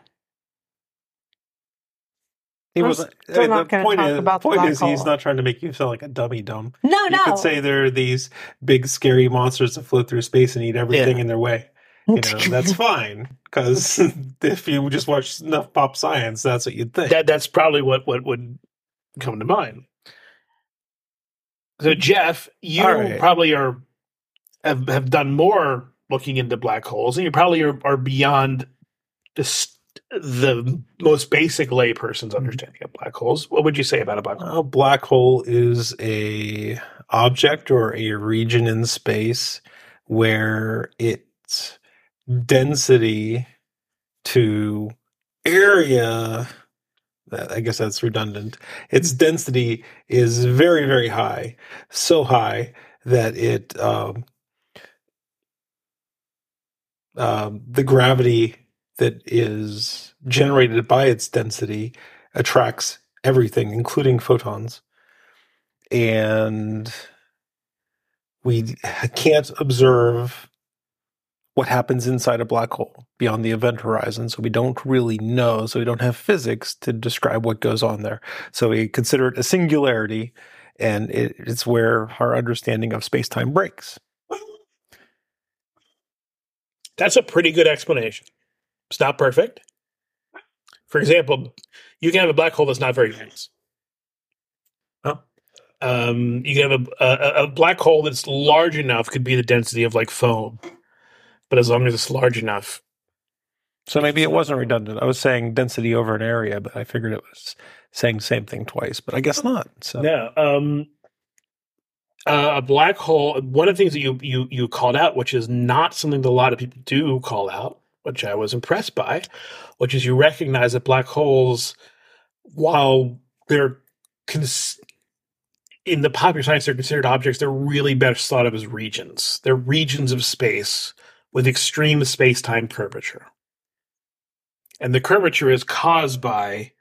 He I'm wasn't. I mean, not the point talk is, about the point black is he's not trying to make you sound like a dummy dumb. No, You no. You could say there are these big scary monsters that float through space and eat everything Yeah. in their way. You know, that's fine because if you just watch enough pop science, that's what you'd think. That that's probably what what would come to mind. So Jeff, you All right. probably are have have done more looking into black holes, and you probably are, are beyond the s- the most basic layperson's understanding of black holes. What would you say about a black hole? A black hole is a object or a region in space where its density to area I guess that's redundant. Its density is very, very high, so high that it um, um, the gravity that is generated by its density attracts everything, including photons. And we can't observe what happens inside a black hole beyond the event horizon. So we don't really know. So we don't have physics to describe what goes on there. So we consider it a singularity, and it, it's where our understanding of space time breaks. That's a pretty good explanation. It's not perfect. For example, you can have a black hole that's not very dense. Oh. Um, you can have a, a a black hole that's large enough could be the density of like foam, but as long as it's large enough, So maybe it wasn't redundant. I was saying density over an area, but I figured it was saying the same thing twice, but I guess not. So No. Um, uh, a black hole. One of the things that you you you called out, which is not something that a lot of people do call out, which I was impressed by, which is you recognize that black holes, while they're cons- in the popular science, they're considered objects. They're really best thought of as regions. They're regions of space with extreme space time curvature, and the curvature is caused by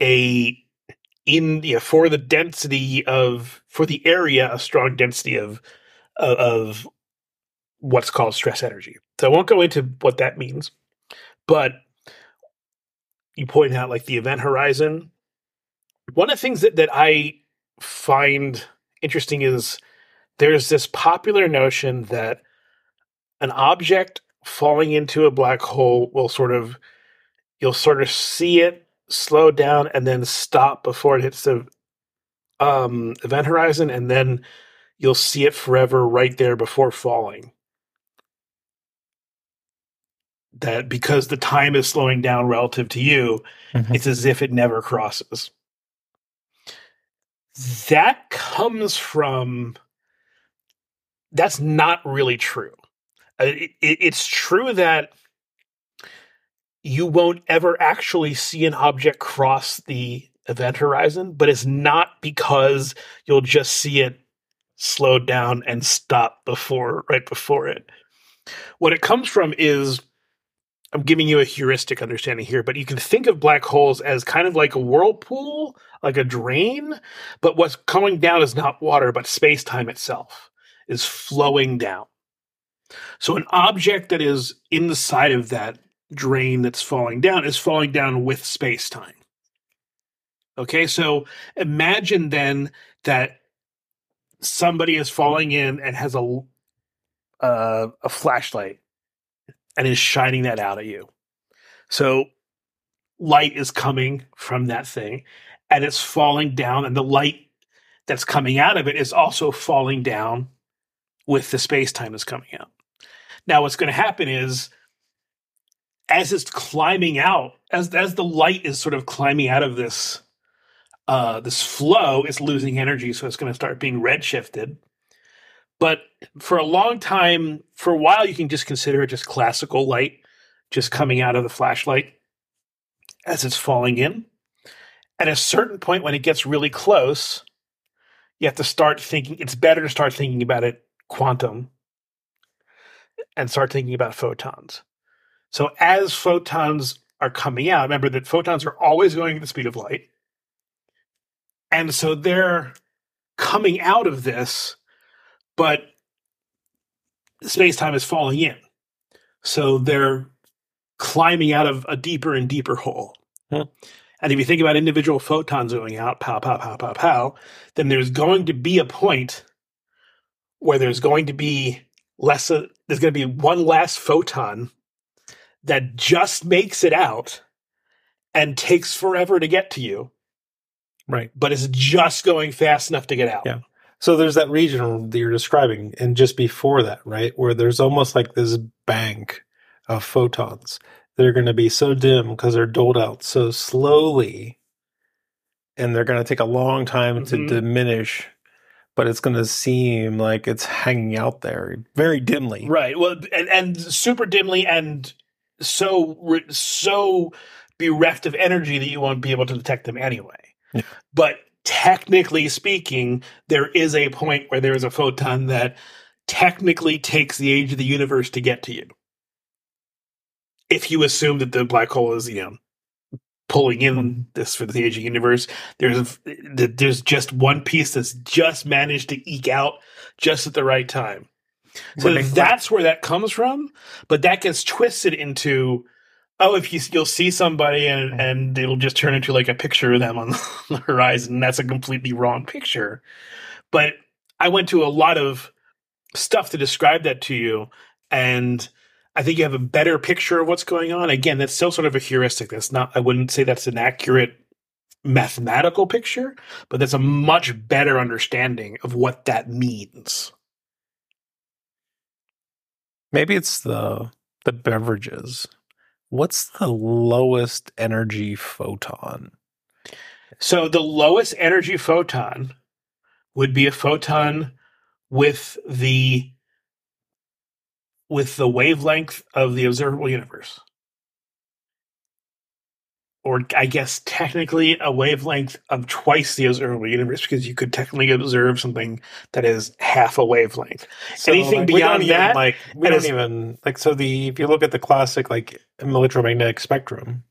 a in yeah, for the density of for the area a strong density of, of what's called stress energy. So I won't go into what that means, but you point out like the event horizon. One of the things that, that I find interesting is there's this popular notion that an object falling into a black hole will sort of you'll sort of see it slow down and then stop before it hits the um, event horizon, and then you'll see it forever right there before falling. That because the time is slowing down relative to you, Mhm. it's as if it never crosses. That comes from. That's not really true. Uh, it- it- it's true that you won't ever actually see an object cross the event horizon, but it's not because you'll just see it slow down and stop before right before it. What it comes from is I'm giving you a heuristic understanding here, but you can think of black holes as kind of like a whirlpool, like a drain, but what's coming down is not water, but space time itself is flowing down. So an object that is inside of that drain that's falling down is falling down with space time. Okay, so imagine then that somebody is falling in and has a uh, a flashlight and is shining that out at you. So light is coming from that thing and it's falling down and the light that's coming out of it is also falling down with the space time that's coming out. Now what's going to happen is as it's climbing out, as as the light is sort of climbing out of this uh, this flow, it's losing energy, so it's going to start being redshifted. But for a long time, for a while, you can just consider it just classical light, just coming out of the flashlight as it's falling in. At a certain point, when it gets really close, you have to start thinking. It's better to start thinking about it quantum and start thinking about photons. So as photons are coming out, remember that photons are always going at the speed of light. And so they're coming out of this, but space time is falling in. So they're climbing out of a deeper and deeper hole. Hmm. And if you think about individual photons going out, pow, pow, pow, pow, pow, then there's going to be a point where there's going to be less, uh, there's going to be one last photon that just makes it out and takes forever to get to you, Right. but is just going fast enough to get out. Yeah. So there's that region that you're describing, and just before that, right, where there's almost like this bank of photons. that are going to be so dim because they're doled out so slowly, and they're going to take a long time Mhm. to diminish. But it's going to seem like it's hanging out there very dimly. Right. Well, and and super dimly and so so bereft of energy that you won't be able to detect them anyway. Yeah. But technically speaking, there is a point where there is a photon that technically takes the age of the universe to get to you. If you assume that the black hole is, you know, pulling in hmm. this for the age of the universe, there's a, there's just one piece that's just managed to eke out just at the right time. So that's where that comes from, but that gets twisted into oh, if you you'll see somebody and and it'll just turn into like a picture of them on the horizon. That's a completely wrong picture. But I went to a lot of stuff to describe that to you, and I think you have a better picture of what's going on. Again, that's still sort of a heuristic. That's not. I wouldn't say that's an accurate mathematical picture, but that's a much better understanding of what that means. Maybe it's the the beverages. What's the lowest energy photon? So the lowest energy photon would be a photon with the with the wavelength of the observable universe. Or I guess technically a wavelength of twice the observable universe because you could technically observe something that is half a wavelength. Anything we don't beyond even, that, like we don't even like so the if you look at the classic like electromagnetic spectrum,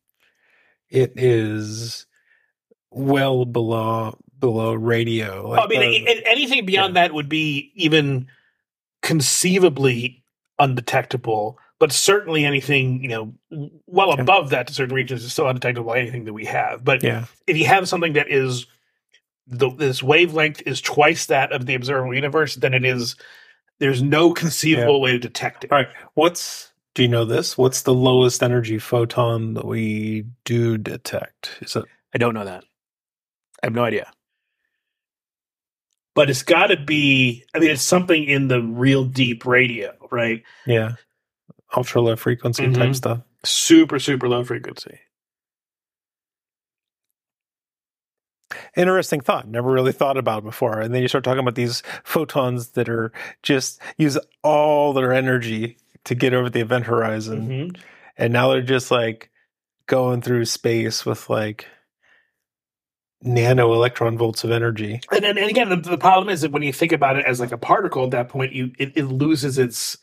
it is well below below radio. Oh, like I mean, the- anything beyond that would be even conceivably undetectable. But certainly anything you know well Yeah. above that to certain regions is still undetectable by anything that we have. But Yeah. if you have something that is the, this wavelength is twice that of the observable universe, then it is there's no conceivable way to detect it. All right. What's do you know this? What's the lowest energy photon that we do detect? Is it I don't know that. I have no idea. But it's got to be. I mean, it's something in the real deep radio, right? yeah. Ultra low frequency type Mhm. stuff. Super, super low frequency. Interesting thought. Never really thought about before. And then you start talking about these photons that are just use all their energy to get over the event horizon. Mhm. And now they're just like going through space with like nano electron volts of energy. And, and, and again, the, the problem is that when you think about it as like a particle, at that point, you it, it loses its.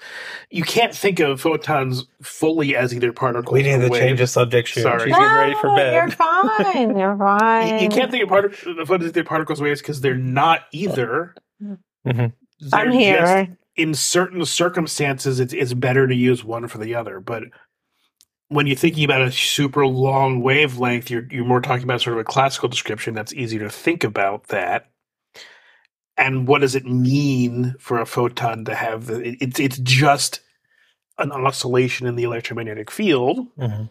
You can't think of photons fully as either particles. We need or to waves. change the subject. Shoot. Sorry. She's getting ready for No, bed. You're fine. You're fine. You, you can't think of part of photons as either particles or waves because they're not either. Mhm. They're I'm here. just- in certain circumstances, it's, it's better to use one for the other. But when you're thinking about a super long wavelength, you're you're more talking about sort of a classical description that's easier to think about that. And what does it mean for a photon to have the? it- It's it's just an oscillation in the electromagnetic field, Mhm.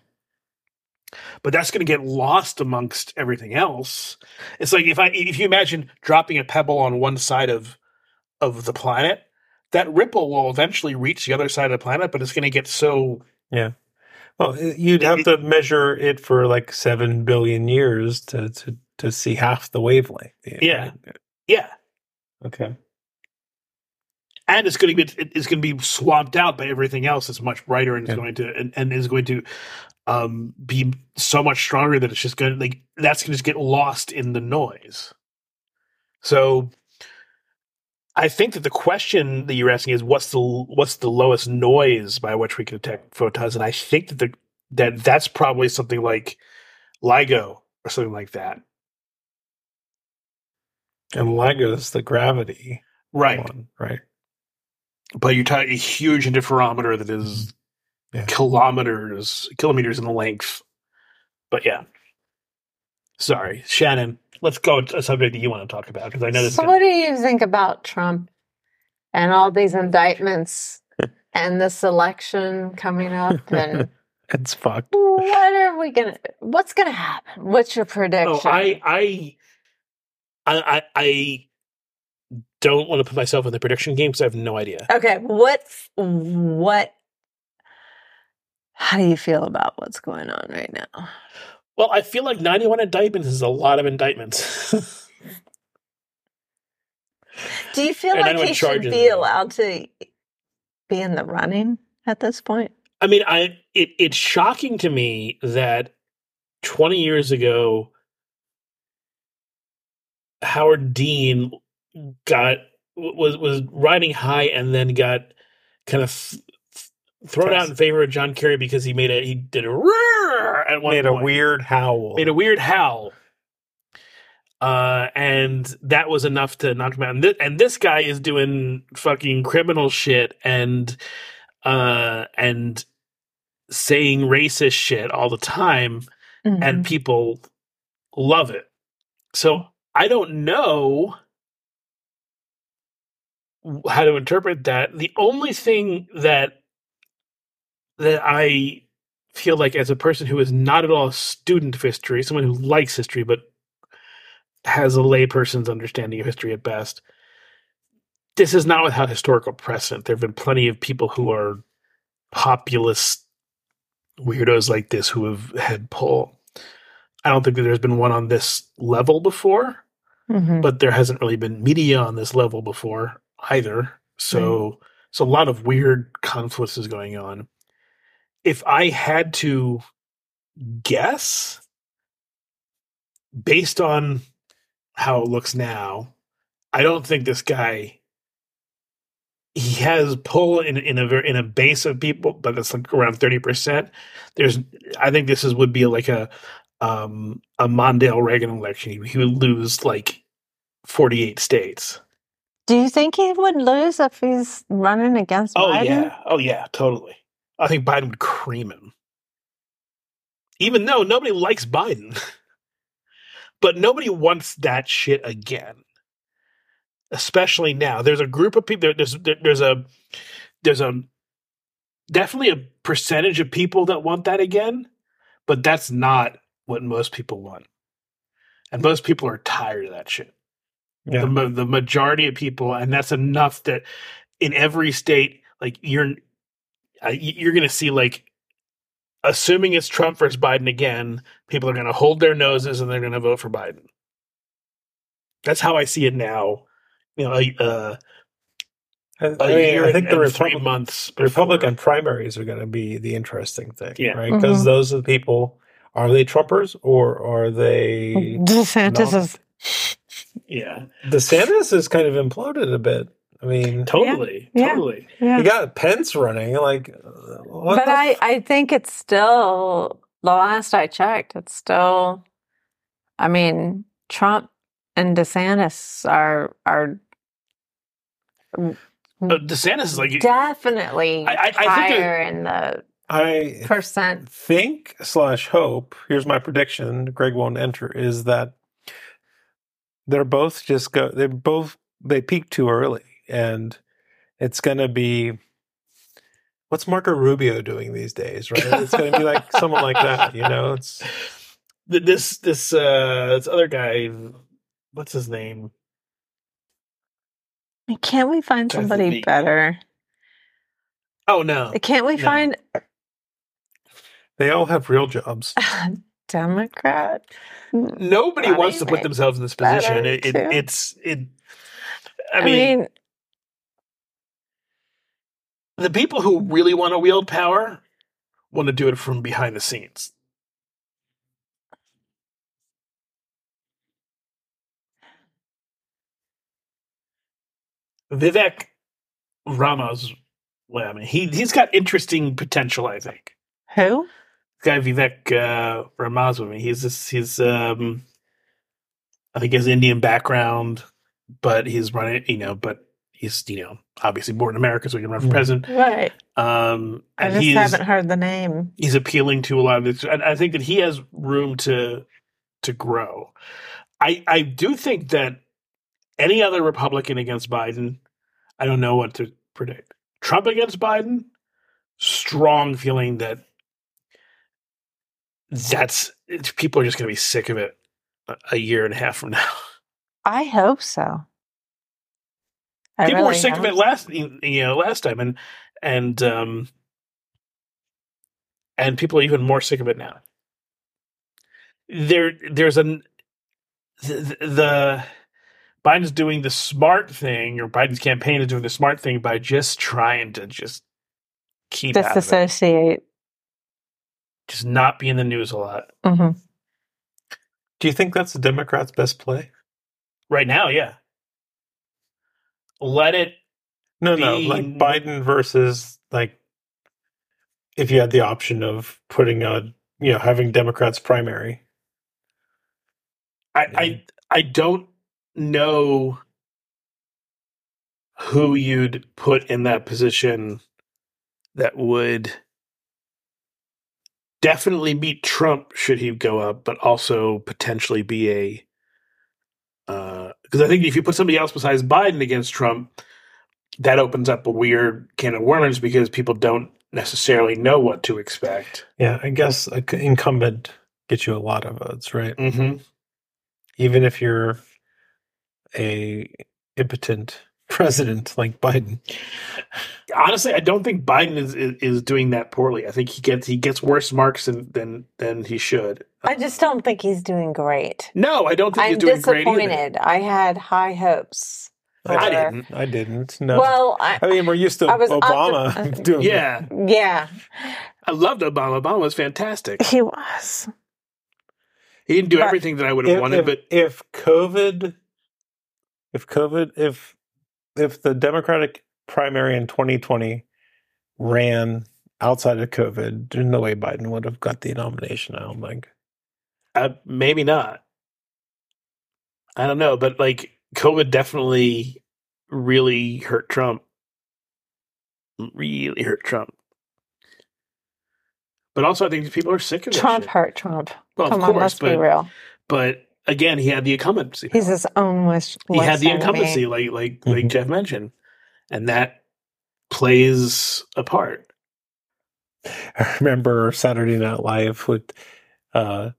but that's going to get lost amongst everything else. It's like if I if you imagine dropping a pebble on one side of of the planet, that ripple will eventually reach the other side of the planet, but it's going to get so Well, you'd have to measure it for like seven billion years to to, to see half the wavelength. Yeah. yeah, Okay. and it's going to be it's going to be swamped out by everything else that's much brighter and is going to and, and is going to um be so much stronger that it's just going to like that's going to just get lost in the noise. So I think that the question that you're asking is what's the what's the lowest noise by which we can detect photons, and I think that the that that's probably something like LIGO or something like that. And LIGO is the gravity Right. one, right? But you're talking a huge interferometer that is mm-hmm. Yeah. kilometers kilometers in length. But yeah. Sorry, Shannon. Let's go to a subject that you want to talk about because I know this. So, is what do you think about Trump and all these indictments and this election coming up? And It's fucked. what are we gonna? What's gonna happen? What's your oh, prediction? Oh, I, I, I, I, I don't want to put myself in the prediction game because I have no idea. okay, what? What? How do you feel about what's going on right now? Well, I feel like 91 indictments is a lot of indictments. Do you feel And like he should be allowed to be in the running at this point? I mean, I it, it's shocking to me that 20 years ago, Howard Dean got was was riding high and then got kind of th- thrown out in favor of John Kerry because he made a he did a roar at one Made a weird howl. made a weird howl. Uh, and that was enough to knock him out. And, thi- and this guy is doing fucking criminal shit and uh and saying racist shit all the time, Mm-hmm. and people love it. So I don't know how to interpret that. The only thing that that I feel like as a person who is not at all a student of history, someone who likes history but has a layperson's understanding of history at best, this is not without historical precedent. There have been plenty of people who are populist weirdos like this who have had pull. I don't think that there's been one on this level before, Mhm. but there hasn't really been media on this level before either. So, so a lot of weird conflicts is going on. If I had to guess, based on how it looks now, I don't think this guy he has pull in in a in a base of people, but it's like around thirty percent. There's, I think this is would be like a um a Mondale Reagan election. He, he would lose like forty eight states. Do you think he would lose if he's running against Oh Biden? yeah, oh yeah, totally. I think Biden would cream him. Even though nobody likes Biden. but nobody wants that shit again. Especially now. There's a group of people there, there's there, there's a there's a definitely a percentage of people that want that again, but that's not what most people want. And most people are tired of that shit. Yeah. The, the majority of people, and that's enough that in every state, like you're, uh, you're going to see like, assuming it's Trump versus Biden again, people are going to hold their noses and they're going to vote for Biden. That's how I see it now. You know, a, uh, I, a I mean, year I think and, the and three Republican, months. the Republican primaries are going to be the interesting thing, Yeah. right? Because Mhm. those are the people. Are they Trumpers or are they? DeSantis No. is Yeah, DeSantis has kind of imploded a bit. I mean, totally, Yeah. totally. yeah. you got Pence running. Like, what but the I, f- I think it's still the last I checked, it's still I mean, Trump and DeSantis are are Uh, DeSantis is like definitely I- I- I think that- higher in the I percent. think slash hope. Here's my prediction. Greg won't enter. Is that they're both just go. They both they peak too early, and it's going to be. What's Marco Rubio doing these days? Right, it's going to be like someone like that. You know, it's this this uh this other guy. What's his name? Can't we find Trying somebody think. better? Oh no, Can't we No. find they all have real jobs. Democrat? nobody Funny wants to put themselves in this position. It, it, it's it. I I mean, mean, the people who really want to wield power want to do it from behind the scenes. Vivek Ramos, well, I mean, he he's got interesting potential. I think who? guy Vivek uh, Ramaswamy. He's this, he's um, I think has Indian background, but he's running. You know, but he's you know obviously born in America, so he can run for Mhm. president. Right. Um, I and just he's haven't heard the name. he's appealing to a lot of this, and I think that he has room to to grow. I I do think that any other Republican against Biden, I don't know what to predict. Trump against Biden, strong feeling that that's it's- people are just going to be sick of it a, a year and a half from now. I hope so. I people were really sick of it last you know last time, and and um and people are even more sick of it now. There, there's an the, the Biden's doing the smart thing, or Biden's campaign is doing the smart thing by just trying to just keep out of it, disassociate. just not be in the news a lot hmm Do you think that's the Democrats' best play? right now. Yeah, let it. No, no, like Biden versus like if you had the option of putting a you know having Democrats primary. I, I I don't know who you'd put in that position that would definitely beat Trump should he go up, but also potentially be a because I think if you put somebody else besides Biden against Trump, that opens up a weird can of worms because people don't necessarily know what to expect. Yeah, I guess a c- incumbent gets you a lot of votes, right? Mm-hmm. Even if you're a impotent president like Biden. honestly, I don't think Biden is, is is doing that poorly. I think he gets he gets worse marks than than, than he should. I just don't think he's doing great. No, I don't think I'm he's doing great either. disappointed. I had high hopes. I for- didn't. I didn't. No. Well, I, I mean, we're used to I was Obama optim- doing Yeah, yeah, I loved Obama. Obama was fantastic. he was. He didn't do But- everything that I would have if, wanted, if, but if COVID, if COVID, if if the Democratic primary in 2020 ran outside of COVID, there's no way Biden would have got the nomination. I don't think. uh, maybe not. I don't know, but like COVID definitely really hurt Trump. Really hurt Trump. But also, I think people are sick of Trump shit. hurt Trump. Well, Come of on, course, let's but be real. but again, he had the incumbency. He's his own wish. he had the worst enemy. incumbency, like like like Mhm. Jeff mentioned, and that plays a part. I remember Saturday Night Live with uh,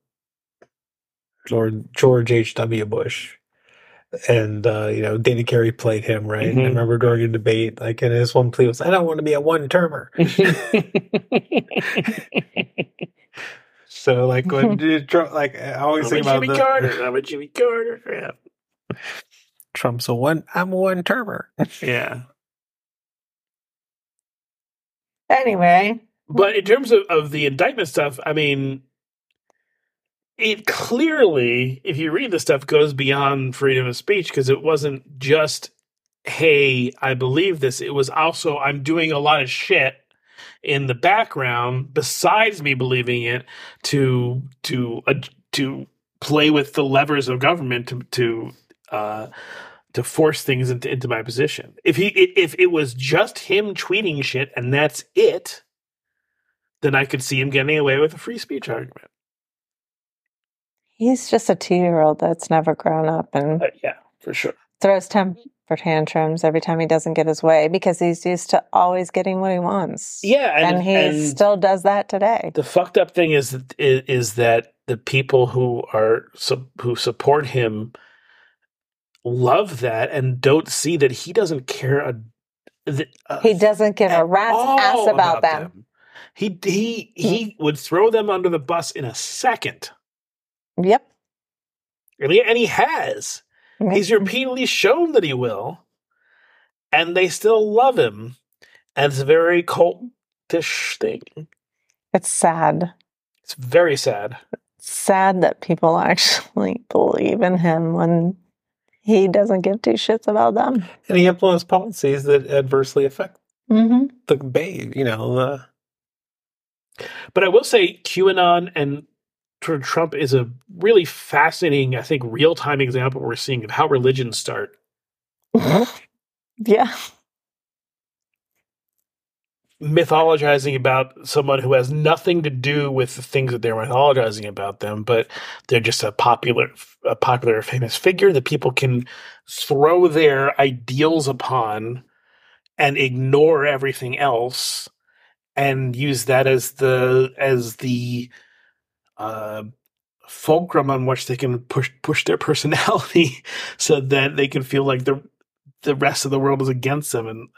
Lord George H. W. Bush, and uh, you know Dana Carvey played him right. And I remember during a debate, like, and his one plea was, "I don't want to be a one termer." So like when you Trump, like I always I'm a think about Jimmy the, Carter. I'm a Jimmy Carter. Yeah. Trump's a one. I'm a one termer. yeah. Anyway, But in terms of, of the indictment stuff, I mean, it clearly, if you read the stuff, goes beyond freedom of speech because it wasn't just, hey, I believe this. It was also, I'm doing a lot of shit in the background besides me believing it to to uh, to play with the levers of government to to uh to force things into, into my position. If he if it was just him tweeting shit and that's it, then I could see him getting away with a free speech argument. he's just a two-year-old that's never grown up and Uh, yeah, for sure. throws tantrums every time he doesn't get his way because he's used to always getting what he wants. Yeah, and, and he and still does that today. the fucked up thing is that is, is that the people who are who support him love that and don't see that he doesn't care a, a uh, He doesn't give a rat's ass about, them. He he he mm. would throw them under the bus in a second, Yep. and he, and he has. He's repeatedly shown that he will, and they still love him. And it's a very cultish thing. It's sad. It's very sad. sad that people actually believe in him when he doesn't give two shits about them. And he implements policies that adversely affect Mm-hmm. the Bay. You know, the But I will say QAnon and Trump is a really fascinating, I think, real time example we're seeing of how religions start. Yeah. Mythologizing about someone who has nothing to do with the things that they're mythologizing about them, but they're just a popular, a popular, famous figure that people can throw their ideals upon and ignore everything else, and use that as the as the uh, fulcrum on which they can push push their personality, so that they can feel like the the rest of the world is against them. And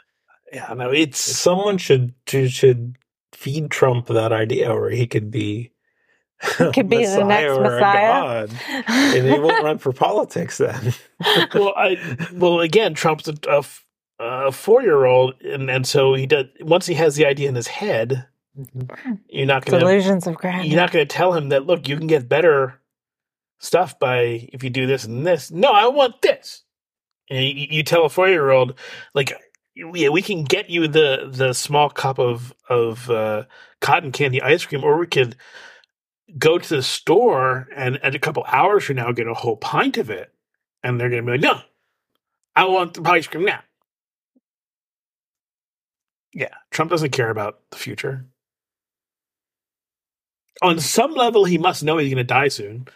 yeah, no, it's someone should should- should feed Trump that idea, where he could be could be the next or a Messiah. god, and he won't run for politics then. well, I well again, Trump's a four year old, and and so he does. Once he has the idea in his head, you're not gonna Delusions of grandeur. you're not gonna tell him that. Look, you can get better stuff by if you do this and this. No, I want this. And you, you tell a four year old like. Yeah, we can get you the the small cup of of uh, cotton candy ice cream, or we could go to the store and at a couple hours from now get a whole pint of it, and they're gonna be like, "No, I want the ice cream now." Yeah, Trump doesn't care about the future. On some level, he must know he's going to die soon.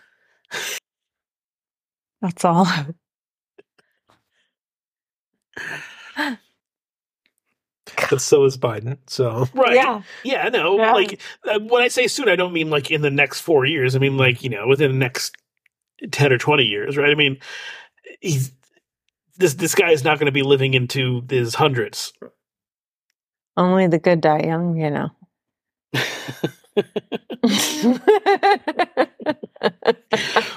That's all. but so is Biden. So Right. Yeah. Yeah, I know. Yeah. Like uh, when I say soon, I don't mean like in the next four years. I mean like you know within the next ten or twenty years, right? I mean, he's this this guy is not going to be living into his hundreds. Only the good die young, you know.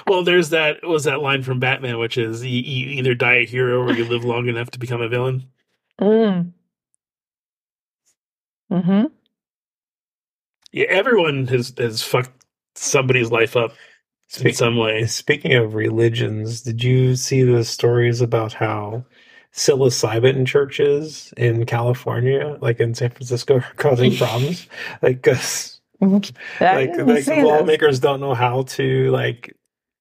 well, there's that was that line from Batman, which is you, you either die a hero or you live long enough to become a villain. mm. hmm Yeah, everyone has has fucked somebody's life up in some way. Speaking of religions, did you see the stories about how psilocybin churches in California, like in San Francisco, are causing problems? Like, 'cause, like, like lawmakers don't know how to like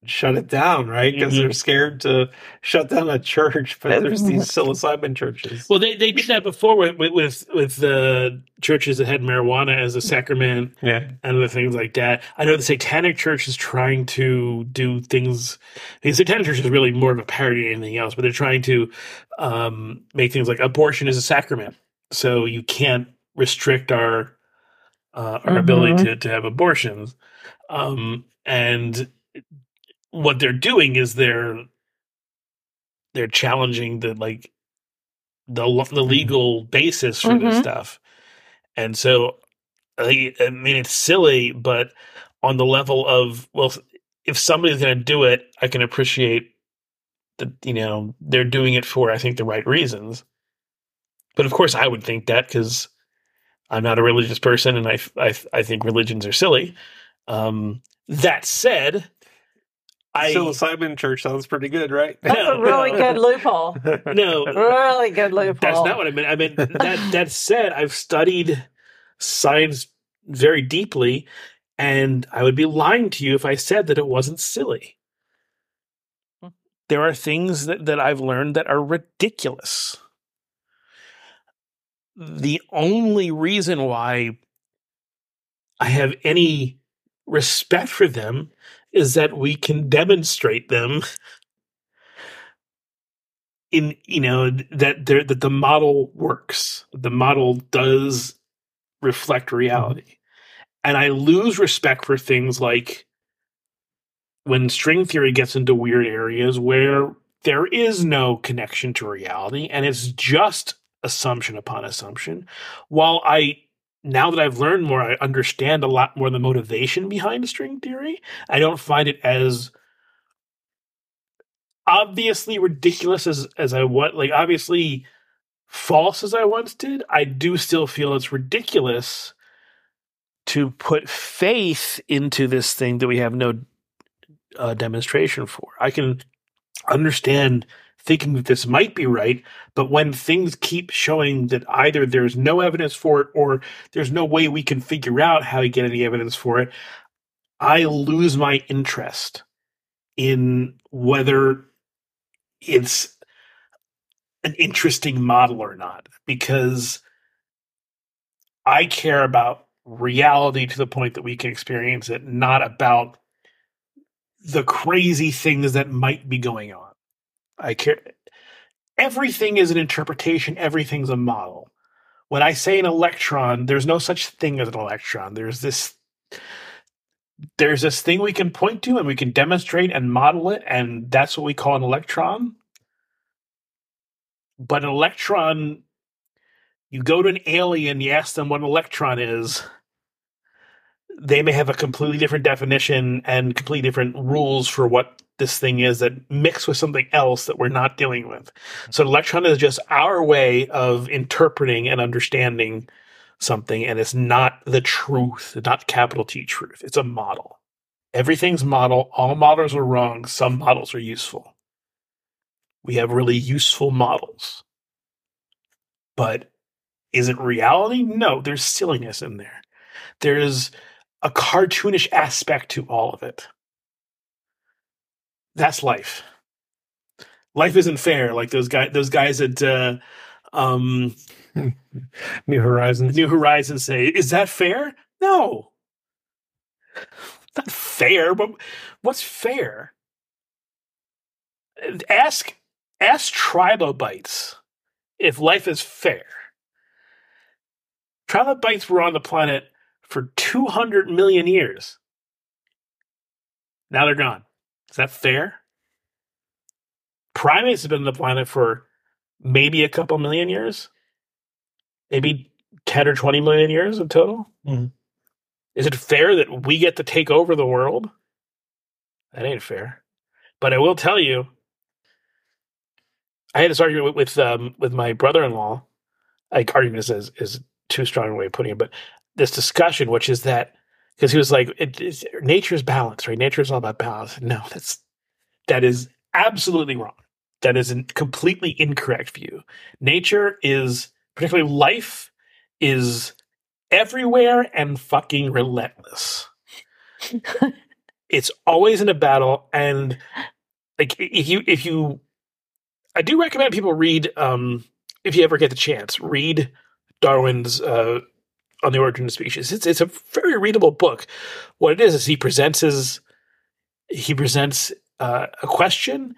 shut it down, right? Because Mhm. they're scared to shut down a church, but there's these psilocybin churches. Well, they, they did that before with with with, with the churches that had marijuana as a sacrament yeah, and other things like that. I know the Satanic Church is trying to do things. The Satanic Church is really more of a parody than anything else, but they're trying to um, make things like abortion is a sacrament, so you can't restrict our uh, our ability to, to have abortions. Um, and what they're doing is they're they're challenging the like the the legal basis for this Mhm. stuff, and so I, I mean it's silly, but on the level of well, if somebody's going to do it, I can appreciate that you know they're doing it for I think the right reasons. But of course, I would think that because I'm not a religious person, and I I, I think religions are silly. Um, that said, I psilocybin church sounds pretty good, right? That's a really good loophole. no Really good loophole. That's not what I meant. I mean that. That said, I've studied science very deeply, and I would be lying to you if I said that it wasn't silly. There are things that, that I've learned that are ridiculous. The only reason why I have any respect for them is that we can demonstrate them in you know that there that the model works the model does reflect mm-hmm. reality. And i lose respect for things like when string theory gets into weird areas where there is no connection to reality and it's just assumption upon assumption while i now that i've learned more i understand a lot more the motivation behind string theory i don't find it as obviously ridiculous as as I want like obviously false as I once did, I do still feel it's ridiculous to put faith into this thing that we have no uh, demonstration for. I can understand thinking that this might be right, but when things keep showing that either there's no evidence for it or there's no way we can figure out how to get any evidence for it, I lose my interest in whether it's an interesting model or not because I care about reality to the point that we can experience it, not about the crazy things that might be going on. I care. Everything is an interpretation, everything's a model. When I say an electron, there's no such thing as an electron. There's this there's this thing we can point to and we can demonstrate and model it, and that's what we call an electron. But an electron, you go to an alien, you ask them what an electron is, they may have a completely different definition and completely different rules for what this thing is that mix with something else that we're not dealing with. So, electron is just our way of interpreting and understanding something, and it's not the truth, not capital T truth. It's a model. Everything's model. All models are wrong. Some models are useful. We have really useful models. But is it reality? No, there's silliness in there. There's a cartoonish aspect to all of it. That's life. Life isn't fair. Like those guys, those guys at uh, um, New Horizons. New Horizons say, "Is that fair?" No, not fair. But what's fair? Ask ask trilobites if life is fair. Trilobites were on the planet for 200 million years. Now they're gone. Is that fair? Primates have been on the planet for maybe a couple million years, maybe 10 or 20 million years in total. Mhm. Is it fair that we get to take over the world? That ain't fair. But I will tell you, I had this argument with with, um, with my brother in law. Like argument is is too strong a way of putting it, but this discussion, which is that because he was like, it, it's, nature is balance, right? Nature is all about balance. No, that's that is absolutely wrong. That is a completely incorrect view. Nature is, particularly life, is everywhere and fucking relentless. it's always in a battle and like if you if you i do recommend people read um if you ever get the chance read darwin's uh on the origin of species it's it's a very readable book what it is is he presents his he presents uh, a question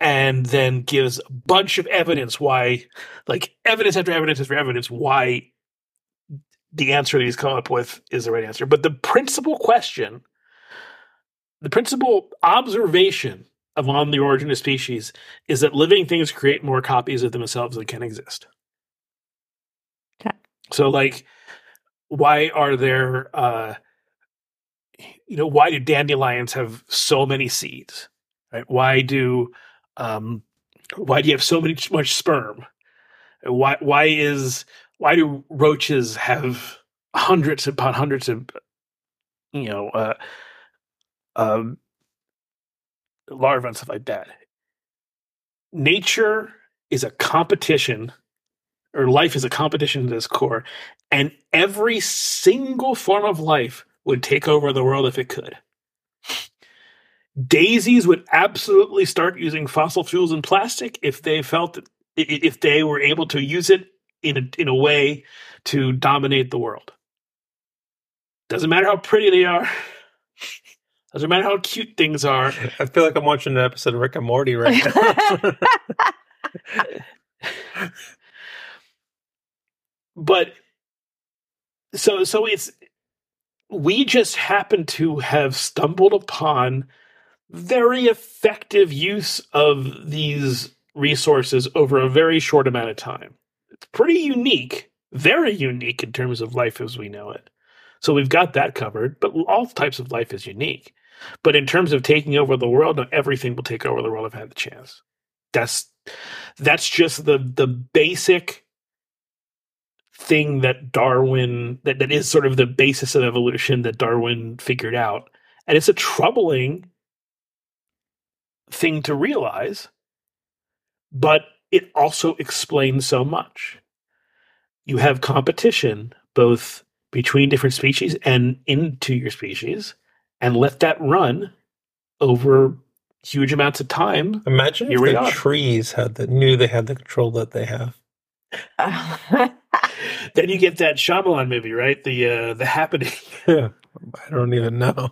and then gives a bunch of evidence why like evidence after evidence after evidence why the answer that he's come up with is the right answer but the principal question the principal observation of on the origin of species is that living things create more copies of themselves than can exist. Okay. So, like, why are there, uh, you know, why do dandelions have so many seeds? Right? Why do, um, why do you have so many much sperm? Why why is why do roaches have hundreds upon hundreds of, you know, uh, um, larvae and stuff like that. Nature is a competition, or life is a competition at its core, and every single form of life would take over the world if it could. Daisies would absolutely start using fossil fuels and plastic if they felt that if they were able to use it in a, in a way to dominate the world. Doesn't matter how pretty they are. Doesn't matter how cute things are. I feel like I'm watching an episode of Rick and Morty right now. But so so it's we just happen to have stumbled upon very effective use of these resources over a very short amount of time. It's pretty unique, very unique in terms of life as we know it. So we've got that covered, but all types of life is unique. But in terms of taking over the world, everything will take over the world. If I've had the chance. That's that's just the the basic thing that Darwin that, that is sort of the basis of evolution that Darwin figured out. And it's a troubling thing to realize, but it also explains so much. You have competition both between different species and intraspecies and let that run over huge amounts of time. Imagine if the trees had the knew they had the control that they have. Then you get that Shyamalan movie, right? The uh, the happening. Yeah, I don't even know.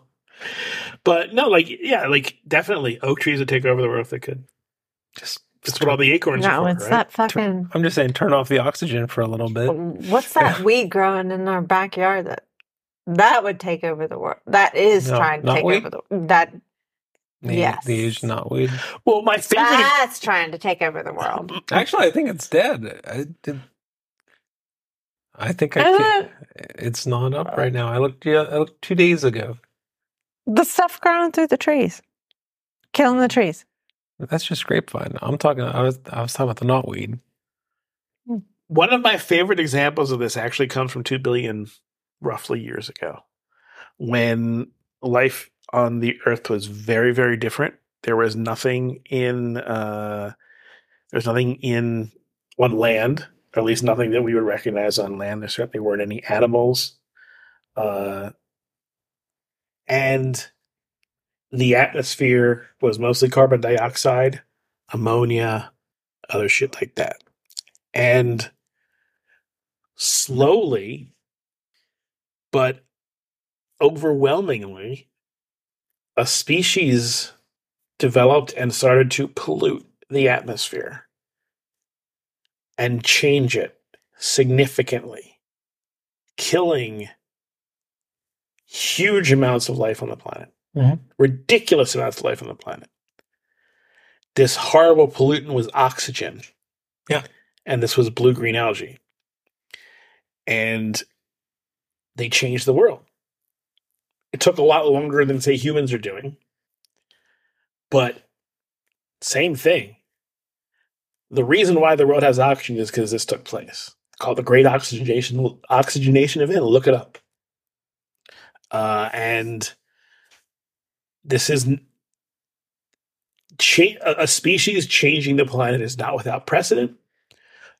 But no, like yeah, like definitely oak trees would take over the world if they could. Just that's what all the acorns no, are it's right? that fucking. I'm just saying, turn off the oxygen for a little bit. What's that weed growing in our backyard that that would take over the world? That is No, trying to take weed? over the that. The, Yes. the age knotweed. Well, my favorite. That's trying to take over the world. Actually, I think it's dead. I did. I think I Is can, it's not up right now. I looked yeah, I looked two days ago. The stuff growing through the trees, killing the trees. That's just grapevine. I'm talking. I was I was talking about the knotweed. One of my favorite examples of this actually comes from 2 billion roughly years ago when life on the earth was very very different there was nothing in uh there's nothing in on land at least nothing that we would recognize on land there certainly weren't any animals. Uh and the atmosphere was mostly carbon dioxide ammonia other shit like that. And slowly but overwhelmingly a species developed and started to pollute the atmosphere and change it significantly killing huge amounts of life on the planet Mhm. ridiculous amounts of life on the planet. This horrible pollutant was oxygen. Yeah. and this was blue green algae. And they changed the world. It took a lot longer than say humans are doing. But same thing the reason why the world has oxygen is because this took place. Called the great oxygenation oxygenation event. Look it up. Uh, and this is cha- a species changing the planet is not without precedent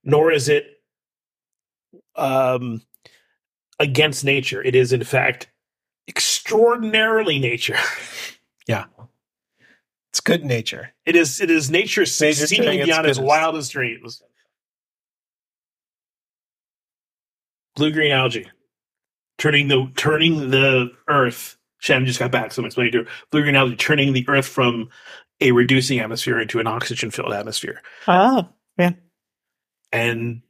nor is it um, against nature. It is in fact extraordinarily nature. It's good nature. It is it is nature Nature succeeding doing its beyond its wildest dreams. Blue green algae. Turning the turning the earth. Shannon just got back, so I'm explaining to her. Blue green algae turning the earth from a reducing atmosphere into an oxygen filled atmosphere. Oh, And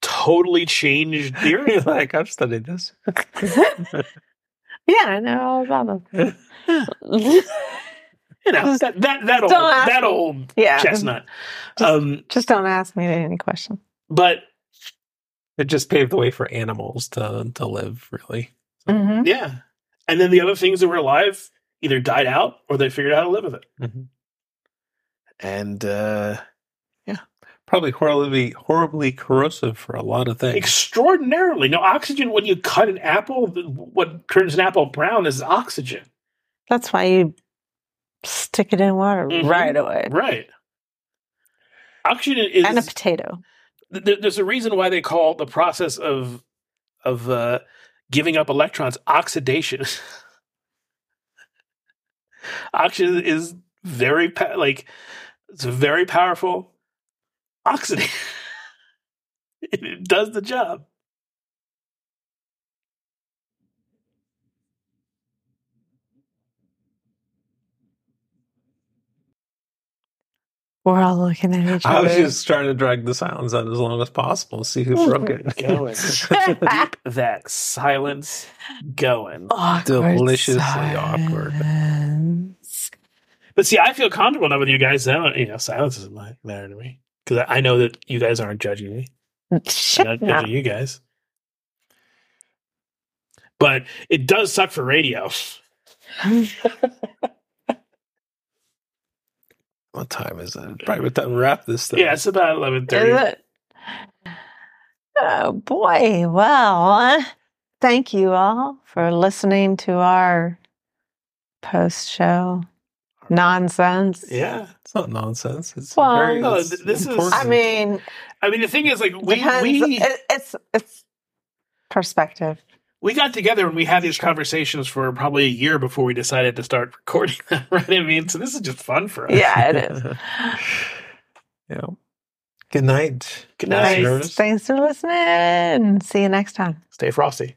totally changed the earth. You're like, I've studied this. yeah, I know all about them. You know, that that that old that me. old yeah, chestnut. Um just don't ask me any question. but It just paved the way for animals to to live, really. Mm-hmm. Yeah. And then the other things that were alive either died out or they figured out how to live with it. Mhm. And uh, yeah, Probably horribly horribly corrosive for a lot of things. extraordinarily, no oxygen when you cut an apple, what turns an apple brown is oxygen. That's why you stick it in water Mhm. right away. Right. Oxygen is. and a potato. th- there's a reason why they call the process of of uh, giving up electrons oxidation. Oxygen is very pa- like it's very powerful oxidant. it does the job. We're all looking at each other. I was just trying to drag the silence out as long as possible, to see who broke it. Going. Keep that silence going. Awkward Deliciously awkward. But see, I feel comfortable now with you guys. I don't, you know, silence doesn't ma- matter to me because I I know that you guys aren't judging me. I'm not up. judging you guys. But it does suck for radio. What time is it? Probably time to wrap this thing. Yeah, it's about eleven Is thirty. it? Oh boy. Well, thank you all for listening to our post show nonsense. Yeah, It's not nonsense. It's Well, very No, it's th- this is- I mean, I mean the thing is, like we depends- we it, it's it's perspective. We got together and we had these conversations for probably a year before we decided to start recording them. Right? I mean, so this is just fun for us. Yeah, it is. yeah. Good night. Good night. listeners. Thanks for listening. See you next time. Stay frosty.